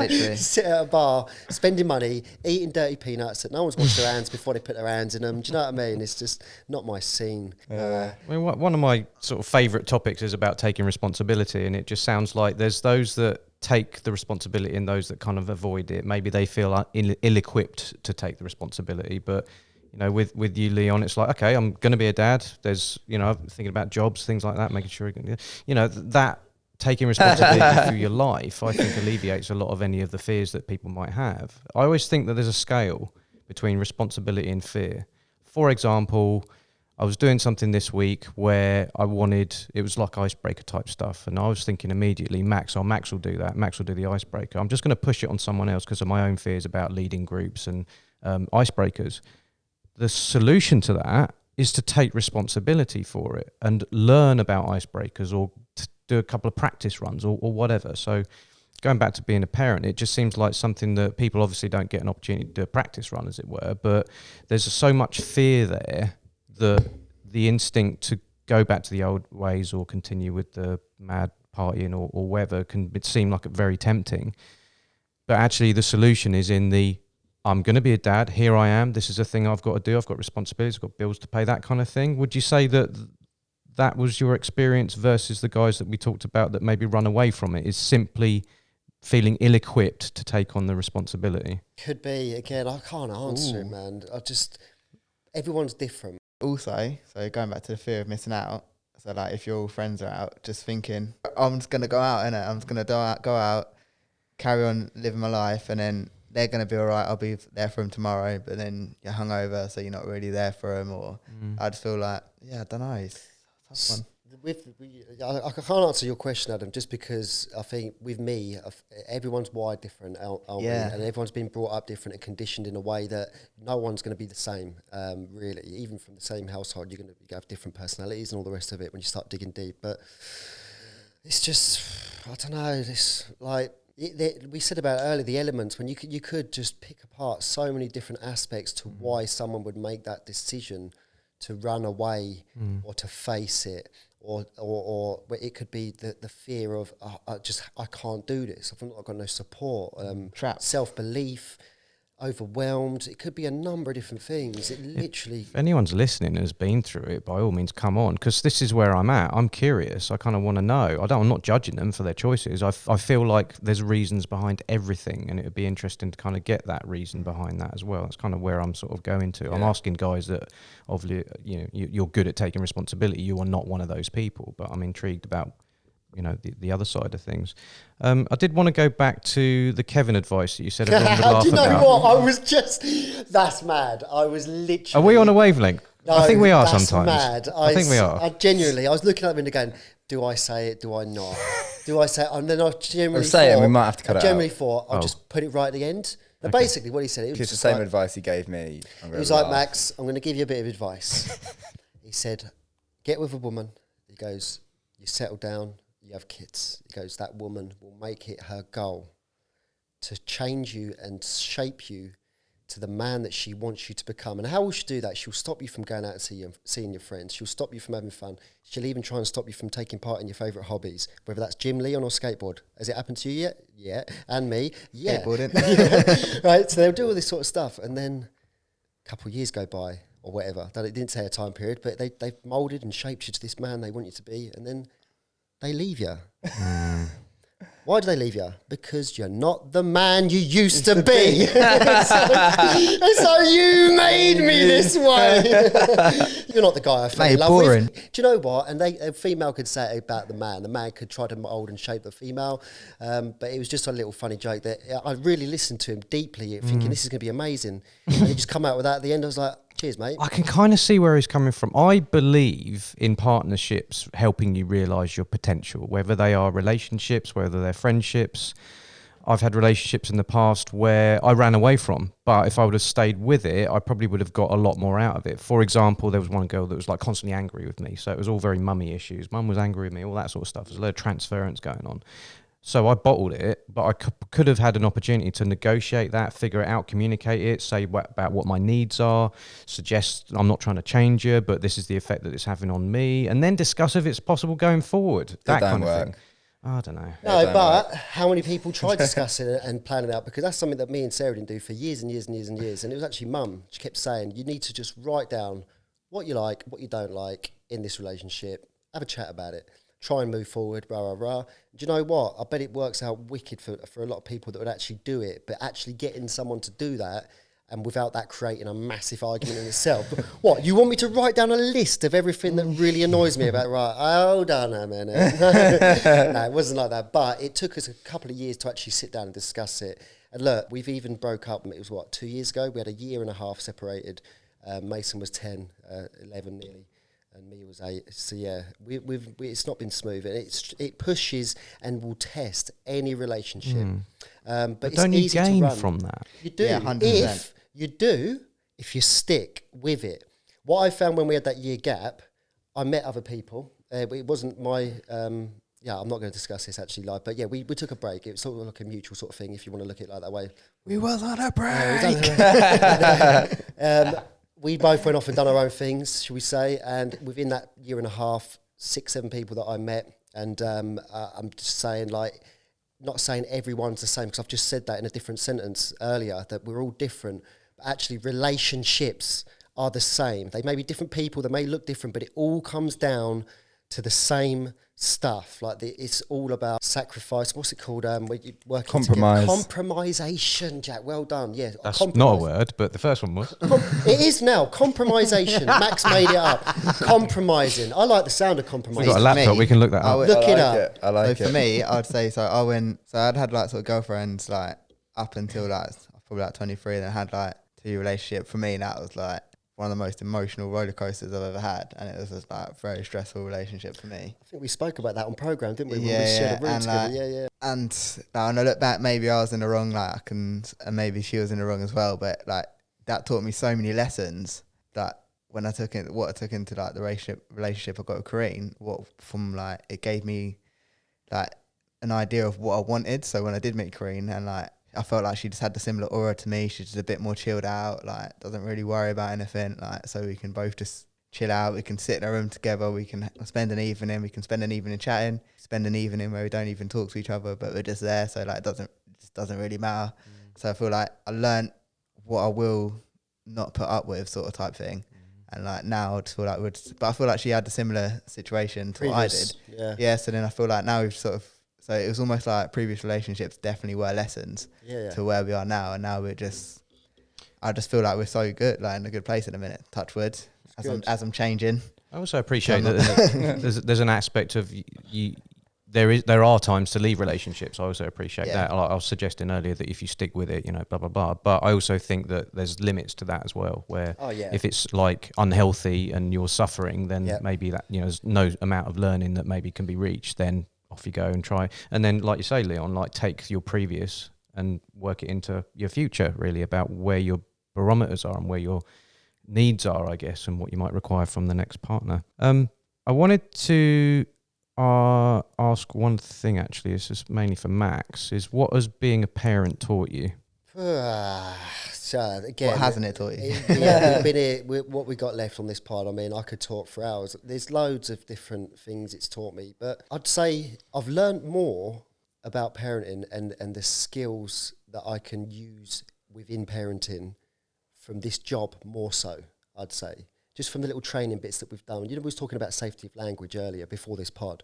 literally. Sit at a bar, spending money, eating dirty peanuts that no one's washed their hands before they put their hands in them. Do you know what I mean? It's just not my scene. Uh, I mean, one one of my sort of favourite topics is about taking responsibility, and it just sounds like there's those that take the responsibility and those that kind of avoid it. Maybe they feel uh, ill- ill-equipped to take the responsibility, but you know, with with you, Leon, it's like okay, I'm going to be a dad. There's you know, thinking about jobs, things like that, making sure you can, you know, that taking responsibility through your life, I think alleviates a lot of any of the fears that people might have. I always think that there's a scale between responsibility and fear. For example, I was doing something this week where I wanted it was like icebreaker type stuff, and I was thinking immediately, Max, oh Max will do that. Max will do the icebreaker. I'm just going to push it on someone else because of my own fears about leading groups and um, icebreakers. The solution to that is to take responsibility for it and learn about icebreakers or to do a couple of practice runs or, or whatever. So going back to being a parent, it just seems like something that people obviously don't get an opportunity to do a practice run, as it were. But there's so much fear there that the instinct to go back to the old ways or continue with the mad partying or, or whatever can seem like very tempting. But actually, the solution is in the I'm going to be a dad. Here I am. This is a thing I've got to do. I've got responsibilities. I've got bills to pay. That kind of thing. Would you say that th- that was your experience versus the guys that we talked about that maybe run away from it? Is simply feeling ill-equipped to take on the responsibility? Could be again. I can't answer it, man. I just everyone's different. also, so going back to the fear of missing out. So like, if your friends are out, just thinking, I'm just gonna go out, innit? I'm just gonna go out, go out, carry on living my life, and then they're gonna be all right. I'll be there for them tomorrow, but then you're hungover, so you're not really there for them. Or mm. I just feel like, yeah, I don't know. Tough one. With we, I, I can't answer your question, Adam, just because I think with me, everyone's wired different, aren't aren't we? Yeah. and everyone's been brought up different and conditioned in a way that no one's going to be the same. Um, really, even from the same household, you're going to have different personalities and all the rest of it when you start digging deep. But it's just, I don't know. This like it, we said about earlier the elements when you could you could just pick apart so many different aspects to why someone would make that decision to run away or to face it or or, or it could be the, the fear of uh, I just I can't do this. I've not got no support. Um, self belief overwhelmed it could be a number of different things it literally If anyone's listening and has been through it, by all means, come on, because this is where I'm at. I'm curious. I kind of want to know. I don't. I'm not judging them for their choices. I, f- I feel like there's reasons behind everything, and it would be interesting to kind of get that reason behind that as well. That's kind of where I'm sort of going to. I'm asking guys that, obviously, you know, you, you're good at taking responsibility. You are not one of those people, but I'm intrigued about. You know the, the other side of things. Um, I did want to go back to the Kevin advice that you said everyone would laugh do you know about. what I was just that's mad I was literally Are we on a wavelength? I think we are that's sometimes. Mad. I, think we are. I genuinely, I was looking at him and again, do I say it? Do I not? do I say? it? And then I generally We'll say it, thought, we might have to cut I it generally out. thut I'll Oh. just put it right at the end. Now, basically, what he said, it was It's the same like, advice he gave me. I'm he gonna was like. Max, I'm going to give you a bit of advice. he said, get with a woman. He goes, you settle down, you have kids. He goes, that woman will make it her goal to change you and shape you to the man that she wants you to become. And how will she do that? She'll stop you from going out and see your, seeing your friends. She'll stop you from having fun. She'll even try and stop you from taking part in your favourite hobbies, whether that's gym Leon, or skateboard. Has it happened to you yet? Yeah. And me? Yeah. Skateboarding. right. So they'll do all this sort of stuff. And then a couple of years go by or whatever. That it didn't say a time period, but they, they've moulded and shaped you to this man they want you to be. And then they leave you. Why do they leave you? Because you're not the man you used to be. so, so you made me this way. you're not the guy I fell Mate, in love boring. with. Do you know what? And they, a female could say it about the man. The man could try to mould and shape the female. Um, but it was just a little funny joke that I really listened to him deeply, thinking Mm. this is going to be amazing. and he just come out with that at the end. I was like, cheers, mate. I can kind of see where he's coming from. I believe in partnerships helping you realize your potential, whether they are relationships, whether they're friendships. I've had relationships in the past where I ran away from, but if I would have stayed with it, I probably would have got a lot more out of it. For example, there was one girl that was like constantly angry with me, so it was all very mummy issues. Mum was angry with me, all that sort of stuff. There's a lot of transference going on. So I bottled it, but I c- could have had an opportunity to negotiate that, figure it out, communicate it, say wha- about what my needs are, suggest I'm not trying to change you, but this is the effect that it's having on me, and then discuss if it's possible going forward. That don't kind of work. thing. I don't know. No, don't but how many people try discussing it and planning it out? Because that's something that me and Sarah didn't do for years and years and years and years. And it was actually mum. She kept saying, you need to just write down what you like, what you don't like in this relationship. Have a chat about it. Try and move forward, rah, rah, rah. Do you know what? I bet it works out wicked for, for a lot of people that would actually do it. But actually getting someone to do that and without that creating a massive argument in itself. What, you want me to write down a list of everything that really annoys me about, right, hold on a minute. no, it wasn't like that. But it took us a couple of years to actually sit down and discuss it. And look, we've even broke up, it was what, two years ago? We had a year and a half separated. Uh, Mason was 10, uh, 11 nearly. And Mia was eight. So yeah, we, we've we, it's not been smooth, and it's it pushes and will test any relationship. Um, but. But it's don't you easy to gain from that? You do. Yeah, 100%. if you do, if you stick with it. What I found when we had that year gap, I met other people. Uh, it wasn't my. Um, yeah, I'm not going to discuss this actually live, but yeah, we, we took a break. It was sort of like a mutual sort of thing, if you want to look at it like that way. we was on a break. we done- um, we both went off and done our own things, should we say? And within that year and a half, six, seven people that I met, and um, uh, I'm just saying, like, not saying everyone's the same because I've just said that in a different sentence earlier that we're all different, but actually relationships are the same. They may be different people, they may look different, but it all comes down to the same stuff. Like the, it's all about sacrifice. What's it called? Um, where you work Compromise. Compromisation, Jack. Well done. Yeah, That's compromise. not a word, but the first one was. Com- it is now compromisation. Max made it up. Compromising. I like the sound of We've compromising. got a laptop. me, we can look that I up. would- Look I it like up. it. I like so it. for me, I'd say so. I went. So I'd had like sort of girlfriends like up until like probably like 23. Then I had like two relationship. For me, that was like one of the most emotional roller coasters I've ever had, and it was just like a very stressful relationship for me. I think we spoke about that on program, didn't we? When we Yeah, shared yeah, a room and, like, yeah, yeah. And now when I look back, maybe I was in the wrong. Like can, and maybe she was in the wrong as well. But like that taught me so many lessons that when I took it, what I took into like the relationship relationship I got with Kareen, what from like it gave me like an idea of what I wanted. So when I did meet Kareen, and like I felt like she just had the similar aura to me. She's just a bit more chilled out. Like doesn't really worry about anything. Like so we can both just chill out. We can sit in a room together. We can spend an evening. We can spend an evening chatting. Spend an evening where we don't even talk to each other, but we're just there. So like it doesn't it just doesn't really matter. Mm. So I feel like I learned what I will not put up with, sort of type thing. Mm. And like now, I just feel like we're, just, but I feel like she had a similar situation to what I did. Yeah. Yeah, so then I feel like now we've sort of so it was almost like previous relationships definitely were lessons Yeah. yeah. to where we are now, and now we're just. I just feel like we're so good, like in a good place at the minute. Touch wood, as I'm as I'm changing. I also appreciate that there's, there's, there's an aspect of you, you. There is there are times to leave relationships. I also appreciate Yeah. that. Like I was suggesting earlier that if you stick with it, you know, blah blah blah. But I also think that there's limits to that as well. Where Oh yeah. if it's like unhealthy and you're suffering, then Yeah. maybe that you know there's no amount of learning that maybe can be reached. Then off you go and try. And then, like you say, Leon, like take your previous and work it into your future. Really about where your barometers are and where your needs are, I guess, and what you might require from the next partner. Um, I wanted to uh, ask one thing. Actually, this is mainly for Max. Is what has being a parent taught you? so again, what hasn't it taught you? yeah, we've been here. We, what we got left on this pod, I mean, I could talk for hours. There's loads of different things it's taught me, but I'd say I've learned more about parenting and and the skills that I can use within parenting from this job more so. I'd say just from the little training bits that we've done. You know, we was talking about safety of language earlier before this pod,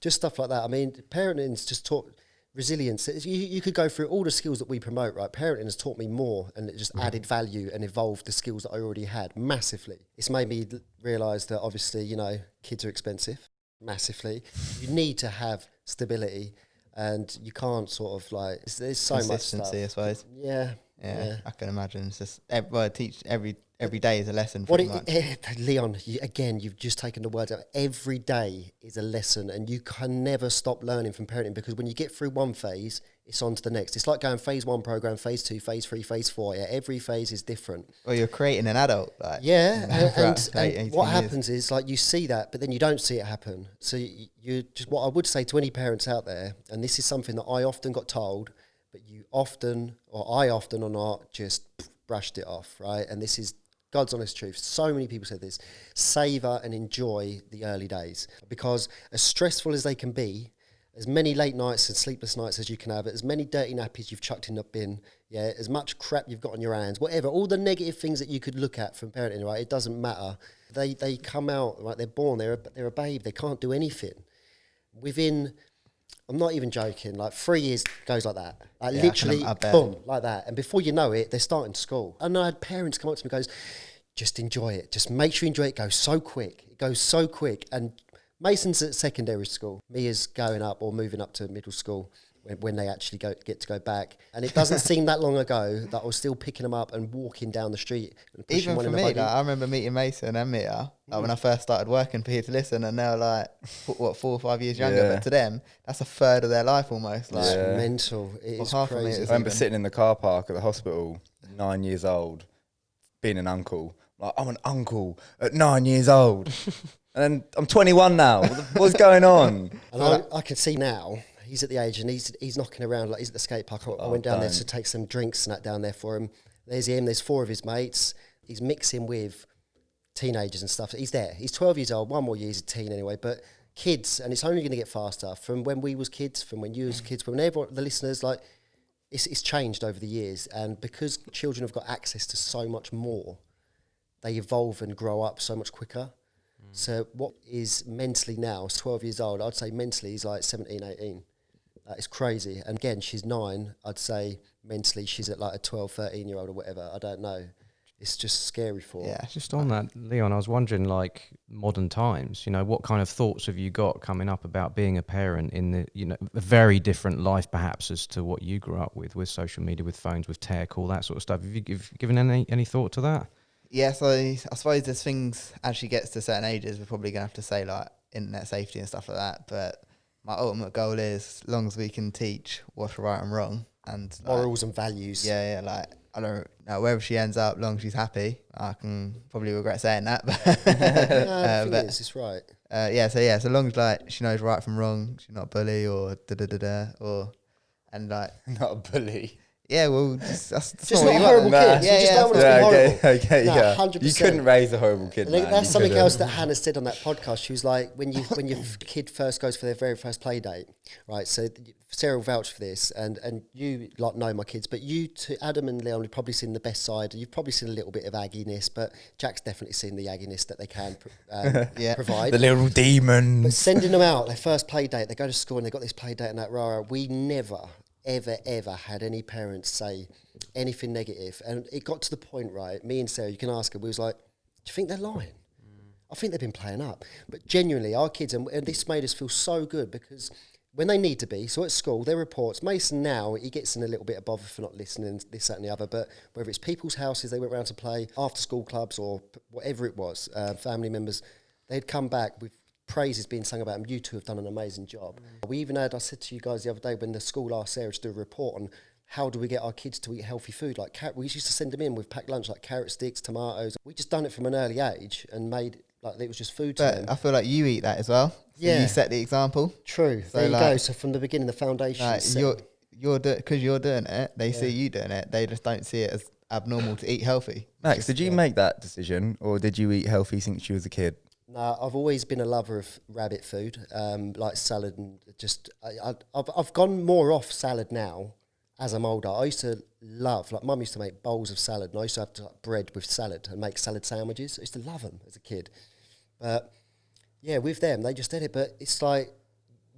just stuff like that. I mean, parenting's just taught resilience. You, you could go through all the skills that we promote, right? Parenting has taught me more and it just mm-hmm. added value and evolved the skills that I already had massively. It's made me realise that obviously, you know, kids are expensive massively. You need to have stability and you can't sort of like, it's- there's so much stuff. Consistency, I suppose. Yeah. Yeah, Yeah. I can imagine. It's just well, teach every every day is a lesson. What it, much. eh, Leon, you, again, you've just taken the words out. Every day is a lesson, and you can never stop learning from parenting because when you get through one phase, it's on to the next. It's like going phase one program, phase two, phase three, phase four. Yeah, every phase is different. well, you're creating an adult. Like Yeah, and, throughout and, eight- and 18 what years. happens is like you see that, but then you don't see it happen. So you, you just what I would say to any parents out there, and this is something that I often got told, but you often, or I often or not, just brushed it off, right? And this is God's honest truth. So many people said this: savor and enjoy the early days because as stressful as they can be. As many late nights and sleepless nights as you can have, as many dirty nappies you've chucked in the bin, yeah, as much crap you've got on your hands, whatever, all the negative things that you could look at from parenting, right? It doesn't matter. They they come out, right? They're born, they're a, they're a babe, they can't do anything. Within, I'm not even joking, like three years goes like that. Like Yeah, I can- literally, I bet. boom, like that. And before you know it, they're starting school. And I had parents come up to me and goes, just enjoy it. Just make sure you enjoy it. It goes so quick. It goes so quick. And Mason's at secondary school. Mia's going up or moving up to middle school when, when they actually go get to go back. And it doesn't seem that long ago that I was still picking them up and walking down the street and pushing Even one for in the me, buggy. like, I remember meeting Mason and Mia like mm. when I first started working for Here to Listen, and they're like, f- what, four or five years younger. Yeah. But to them, that's a third of their life almost. Like, it's Yeah. mental. It Well, is half of me crazy. I remember even- sitting in the car park at the hospital, nine years old, being an uncle. Like, I'm an uncle at nine years old. and I'm 21 now. What the- What's going on? And I, I can see now he's at the age and he's he's knocking around like he's at the skate park. I, I Oh, went down there don't. to take some drinks and that down there for him. There's him. There's four of his mates. He's mixing with teenagers and stuff. He's there. He's 12 years old. One more year, he's a teen anyway. But kids, and it's only going to get faster from when we was kids, from when you was mm. kids, from everyone, the listeners, like it's, it's changed over the years, and because children have got access to so much more, they evolve and grow up so much quicker. Mm. So what is mentally now, is 12 years old, I'd say mentally he's like 17, 18. That is crazy. And again, she's nine. I'd say mentally she's at like a 12, 13 year old or whatever. I don't know. It's just scary for her. Yeah. Just on that, Leon, I was wondering, like modern times, you know, what kind of thoughts have you got coming up about being a parent in the, you know, a very different life perhaps as to what you grew up with, with social media, with phones, with tech, all that sort of stuff. Have you give, given any any thought to that? Yeah, so I suppose as things actually gets to certain ages, we're probably gonna have to say like internet safety and stuff like that. But my ultimate goal is, as long as we can teach what's right and wrong, and like, Morals and values. yeah, yeah, like I don't know wherever she ends up, long as she's happy. I can probably regret saying that, but the uh, but is, it's right. uh, yeah, so yeah, so long as like she knows right from wrong, she's not a bully or da da da da or and like Not a bully. Yeah, well, just, that's, that's Just what not a horrible want. kid. Yeah, you just yeah, don't want Yeah, to be okay, horrible. okay, No, yeah. 100%. You couldn't raise a horrible kid, I man. that's You something couldn't. else that Hannah said on that podcast. She was like, when you when your kid first goes for their very first play date, right? So th- Sarah will vouch for this, and and you like know my kids, but you to Adam and Leon have probably seen the best side. You've probably seen a little bit of agginess, but Jack's definitely seen the agginess that they can pr- um, Yeah. provide. The little But demons. sending them out, their first play date, they go to school and they got this play date and that rara. We never, ever, ever had any parents say anything negative. And it got to the point, right? Me and Sarah, you can ask her, we was like, Do you think they're lying? I think they've been playing up. But genuinely, our kids, and, and this made us feel so good because when they need to be, so at school, their reports, Mason now, he gets in a little bit of bother for not listening, this, that, and the other, but whether it's people's houses they went round to play, after school clubs, or whatever it was, uh, family members, they'd come back with praises being sung about them. You two have done an amazing job. Mm. We even had, I said to you guys the other day when the school asked Sarah to do a report on how do we get our kids to eat healthy food? Like carrot, we used to send them in with packed lunch like carrot sticks, tomatoes. We just done it from an early age and made like it was just food to them. I feel like you eat that as well. Yeah. you set the example. True. So, there you like- go. So from the beginning, the foundation. Like is set. you're you're because you're doing it. They see you doing it. They just don't see it as abnormal to eat healthy. Max, did you yeah. make that decision, or did you eat healthy since you was a kid? No, I've always been a lover of rabbit food, um, like salad and just. I, I, I've I've gone more off salad now as I'm older. I used to love like mum used to make bowls of salad, and I used to have like, bread with salad and make salad sandwiches. I used to love them as a kid, but yeah, with them they just did it. But it's like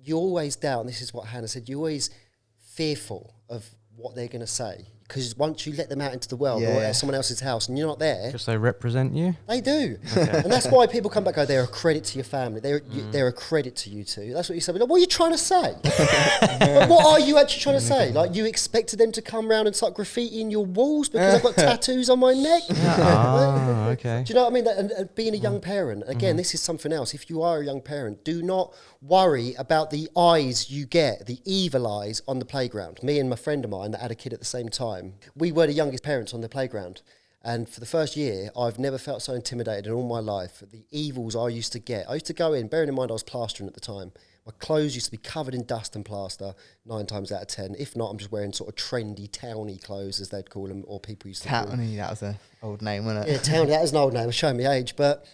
you always doubt. And this is what Hannah said. you're always fearful of what they're going to say because once you let them out into the world Yeah, or at someone else's house and you're not there, Because they represent you. they do, and that's why people come back. and Go, they're a credit to your family. They're Mm. you, they're a credit to you too. That's what you say. But what are you trying to say? Like, what are you actually trying to say? Like you expected them to come round and start graffitiing your walls because I've got tattoos on my neck. ah, okay. Do you know what I mean? That- And, and being a Mm. young parent, Mm-hmm. again, this is something else. If you are a young parent, do not worry about the eyes you get, the evil eyes on the playground. Me and my friend of mine that had a kid at the same time, we were the youngest parents on the playground. And for the first year, I've never felt so intimidated in all my life. The evils I used to get. I used to go in, bearing in mind I was plastering at the time. My clothes used to be covered in dust and plaster nine times out of ten. If not, I'm just wearing sort of trendy, towny clothes, as they'd call them, or people used to call them. Towny, that was a old name, wasn't it? Yeah, it? town. That is an old name. Showing my age, but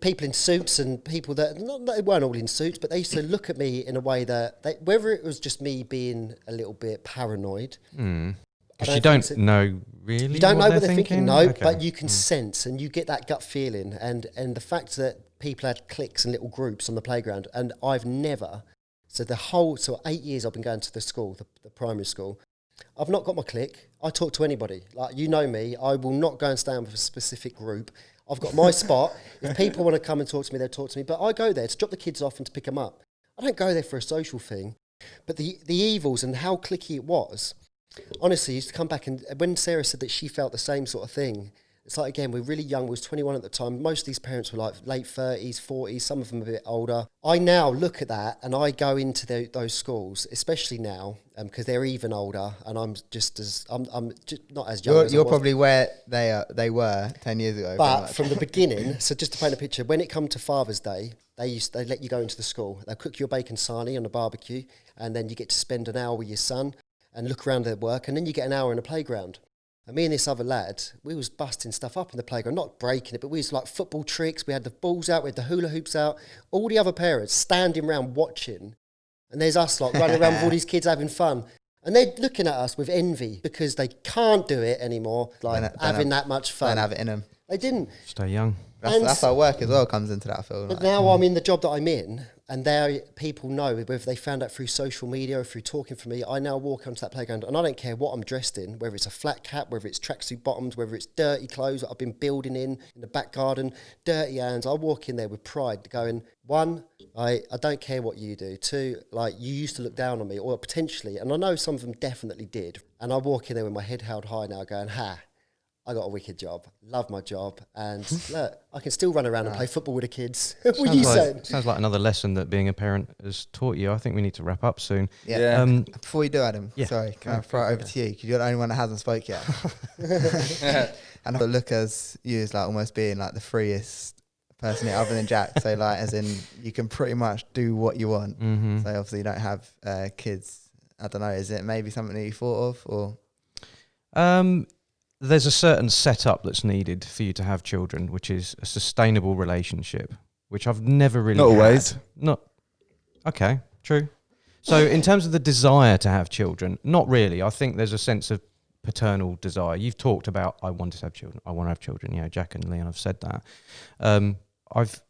people in suits and people that not they weren't all in suits, but they used to look at me in a way that they, whether it was just me being a little bit paranoid, hmm. Because you don't don't think so. know really. you don't know what they're thinking. thinking, no, Okay. but you can hmm. sense and you get that gut feeling, and and the fact that people had cliques and little groups on the playground, and I've never. So the whole so eight years I've been going to the school, the, the primary school. I've not got my clique. I talk to anybody. Like you know me, I will not go and stand with a specific group. I've got my spot. If people want to come and talk to me, they'll talk to me. But I go there to drop the kids off and to pick them up. I don't go there for a social thing. But the the evils and how clicky it was, honestly, used to come back and when Sarah said that she felt the same sort of thing, it's like again we're really young. We was 21 at the time. Most of these parents were like late 30s, 40s. Some of them a bit older. I now look at that and I go into tho- those schools, especially now um, because they're even older, and I'm just as I'm I'm just not as young. You're, as you're probably where they are, they were ten years ago. But from the beginning, so just to paint a picture, when it come to Father's Day, they used they let you go into the school. They'll cook your bacon sarnie on a barbecue, and then you get to spend an hour with your son and look around their work, and then you get an hour in a playground. And me and this other lad, we was busting stuff up in the playground, not breaking it, but we was like football tricks. We had the balls out, we had the hula hoops out. All the other parents standing around watching, and there's us like running around with all these kids having fun. And they're looking at us with envy because they can't do it anymore, like Don't- don't having have- that much Don't fun. have it in them. They didn't. Stay young. That's, And- that's how work as well comes into that. Feel. But Like. now I'm mm. in the job that I'm in, and there people know whether they found out through social media or through talking for me. I now walk onto that playground, and I don't care what I'm dressed in, whether it's a flat cap, whether it's tracksuit bottoms, whether it's dirty clothes that I've been building in in the back garden, dirty hands. I walk in there with pride, going one, I I don't care what you do. Two, like you used to look down on me, or potentially, and I know some of them definitely did. And I walk in there with my head held high now, going, ha. I got a wicked job. Love my job, and look, I can still run around and play football with the kids. what are you Sounds saying? like, sounds like another lesson that being a parent has taught you. I think we need to wrap up soon. Yeah. Yeah. Um, Before you do, Adam, Yeah. sorry, can I throw it over to you? Because you're the only one that hasn't spoke yet. and I look as you as like almost being like the freest person here, other than Jack. So like, as in, you can pretty much do what you want. mhm. So obviously, you don't have uh, kids. I don't know. Is it maybe something that you thought of, or Um, there's a certain setup that's needed for you to have children, which is a sustainable relationship, which I've never really. Not had. always. Not. Okay, true. So, in terms of the desire to have children, not really. I think there's a sense of paternal desire. You've talked about I want to have children. I want to have children. You know, Jack and Leon have said that. Um, I've.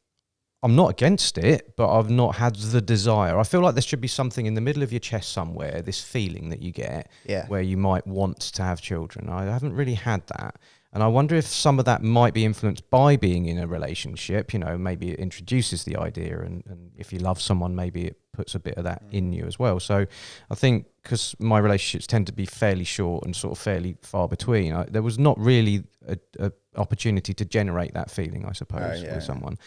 I'm not against it, but I've not had the desire. I feel like there should be something in the middle of your chest somewhere, this feeling that you get, yeah, where you might want to have children. I haven't really had that. And I wonder if some of that might be influenced by being in a relationship. You know, maybe it introduces the idea, and, and if you love someone, maybe it puts a bit of that in mm. you as well. So I think because my relationships tend to be fairly short and sort of fairly far between, I, there was not really a, a opportunity to generate that feeling, I suppose, oh, yeah. with someone.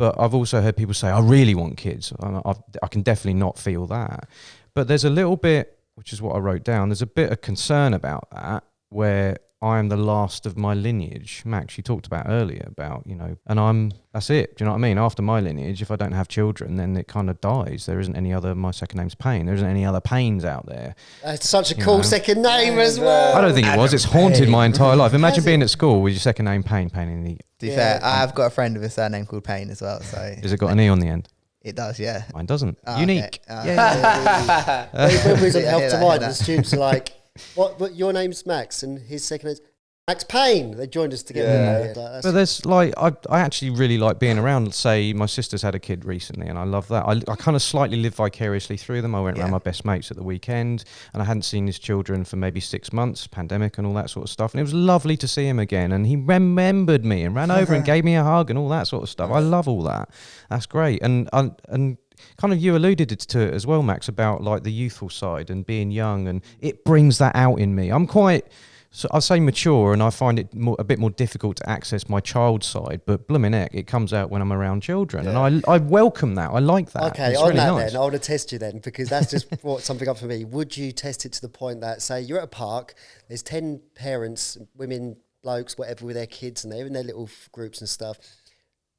But I've also heard people say, I really want kids. And I've, I can definitely not feel that. But there's a little bit, which is what I wrote down, there's a bit of concern about that where I am the last of my lineage. Max, you talked about earlier about, you know, and I'm, that's it. Do you know what I mean? After my lineage, if I don't have children, then it kind of dies. There isn't any other, my second name's Pain. There isn't any other pains out there. That's such a You cool know. second name as well. I don't think it was. It's haunted my entire life. Imagine being at school with your second name Pain, Pain in the, to be Yeah. fair, I've got a friend with a surname called Payne as well. So has it got an E on the end? it does, yeah. Mine doesn't. Ah, okay. Unique. Ah, yeah. When when we was on Yeah, Help to that, Mind, the students are like, what, what, your name's Max and his second name's Max Payne. They joined us together. Yeah. Like, that's- But there's like I, I actually really like being around. Say my sister's had a kid recently, and I love that. I, I kind of slightly live vicariously through them. I went around Yeah. my best mates at the weekend, and I hadn't seen his children for maybe six months, pandemic and all that sort of stuff. And it was lovely to see him again, and he remembered me and ran over and gave me a hug and all that sort of stuff. I love all that. That's great. And and and kind of you alluded to it as well, Max, about like the youthful side and being young, and it brings that out in me. I'm quite. So I'd say mature, and I find it more, a bit more difficult to access my child side. But blooming heck, it comes out when I'm around children, and I I welcome that. I like that. Okay, it's on really that nice. then, I want to test you then because that's just brought something up for me. Would you test it to the point that, say, you're at a park, there's 10 parents, women, blokes, whatever, with their kids, and they're in their little groups and stuff,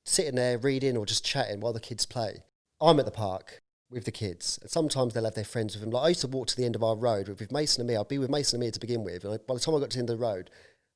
sitting there reading or just chatting while the kids play. I'm at the park with the kids, and sometimes they'll have their friends with them. Like I used to walk to the end of our road with, with Mason and Mia. I'd be with Mason and Mia to begin with, and I, by the time I got to the end of the road,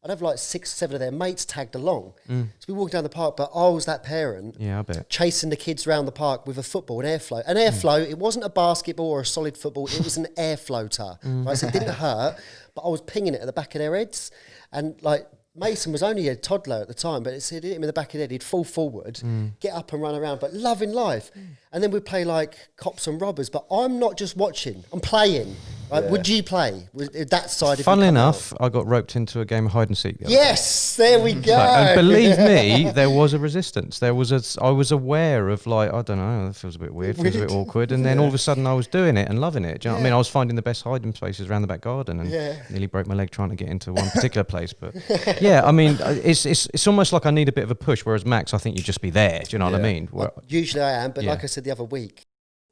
I'd have like six, seven of their mates tagged along. Mm. So we walk down the park, but I was that parent Yeah, I bet. chasing the kids around the park with a football, an airflow. An mm. airflow, it wasn't a basketball or a solid football, it was an air floater. Mm. Right? So it didn't hurt, but I was pinging it at the back of their heads. And like Mason was only a toddler at the time, but it hit him in the back of the head. He'd fall forward, mm. get up and run around, but loving life. Mm. And then we'd play like cops and robbers. But I'm not just watching, I'm playing. Right? Would you play? Would that side Funnily come out? enough, I got roped into a game of hide and seek. The. Yes, there we go. So- and believe me, there was a resistance. There was a. I was aware of like I don't know. That feels a bit weird. Feels a bit awkward. And then all of a sudden, I was doing it and loving it. Do you know what I mean? I was finding the best hiding spaces around the back garden, and Yeah. nearly broke my leg trying to get into one particular place. But yeah, I mean, uh, it's it's it's almost like I need a bit of a push. Whereas Max, I think you'd just be there. Do you know what I mean? Where- Usually I am, but Yeah. like I said the other week,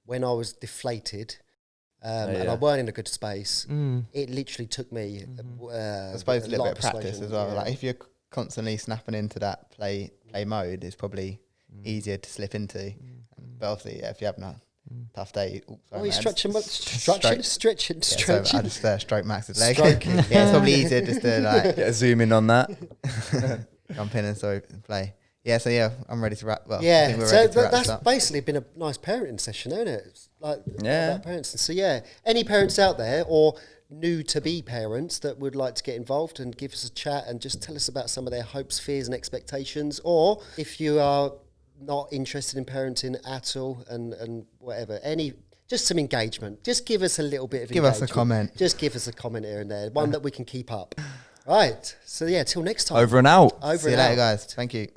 when I was deflated um, Oh, and. I weren't in a good space, Mm. it literally took me. Uh, I suppose a little bit of practice as well. yeah. Like if you're constantly snapping into that play play mode, it's probably Mm. easier to slip into. But obviously, yeah, if you haven't had tough day. Ooh, sorry, Oh, he's man. stretching, S- stretching, stroke- stretching, Yeah, so stretching. I just uh, stroke Max's leg. Yeah, it's probably easier just to like Get zoom in on that. jump in and sorry play. Yeah, so yeah, I'm ready to wrap. Well, I yeah, think we're so ready to that, wrap that's basically been a nice parenting session, hasn't it? It's like Yeah. parents. So yeah, any parents out there or new to be parents that would like to get involved and give us a chat and just tell us about some of their hopes, fears, and expectations, or if you are not interested in parenting at all and and whatever, any. Just some engagement. Just give us a little bit of Give us a comment. Just give us a comment here and there, one that we can keep up. Right. So yeah, till next time. Over and out. Over See you and later, out. guys. Thank you.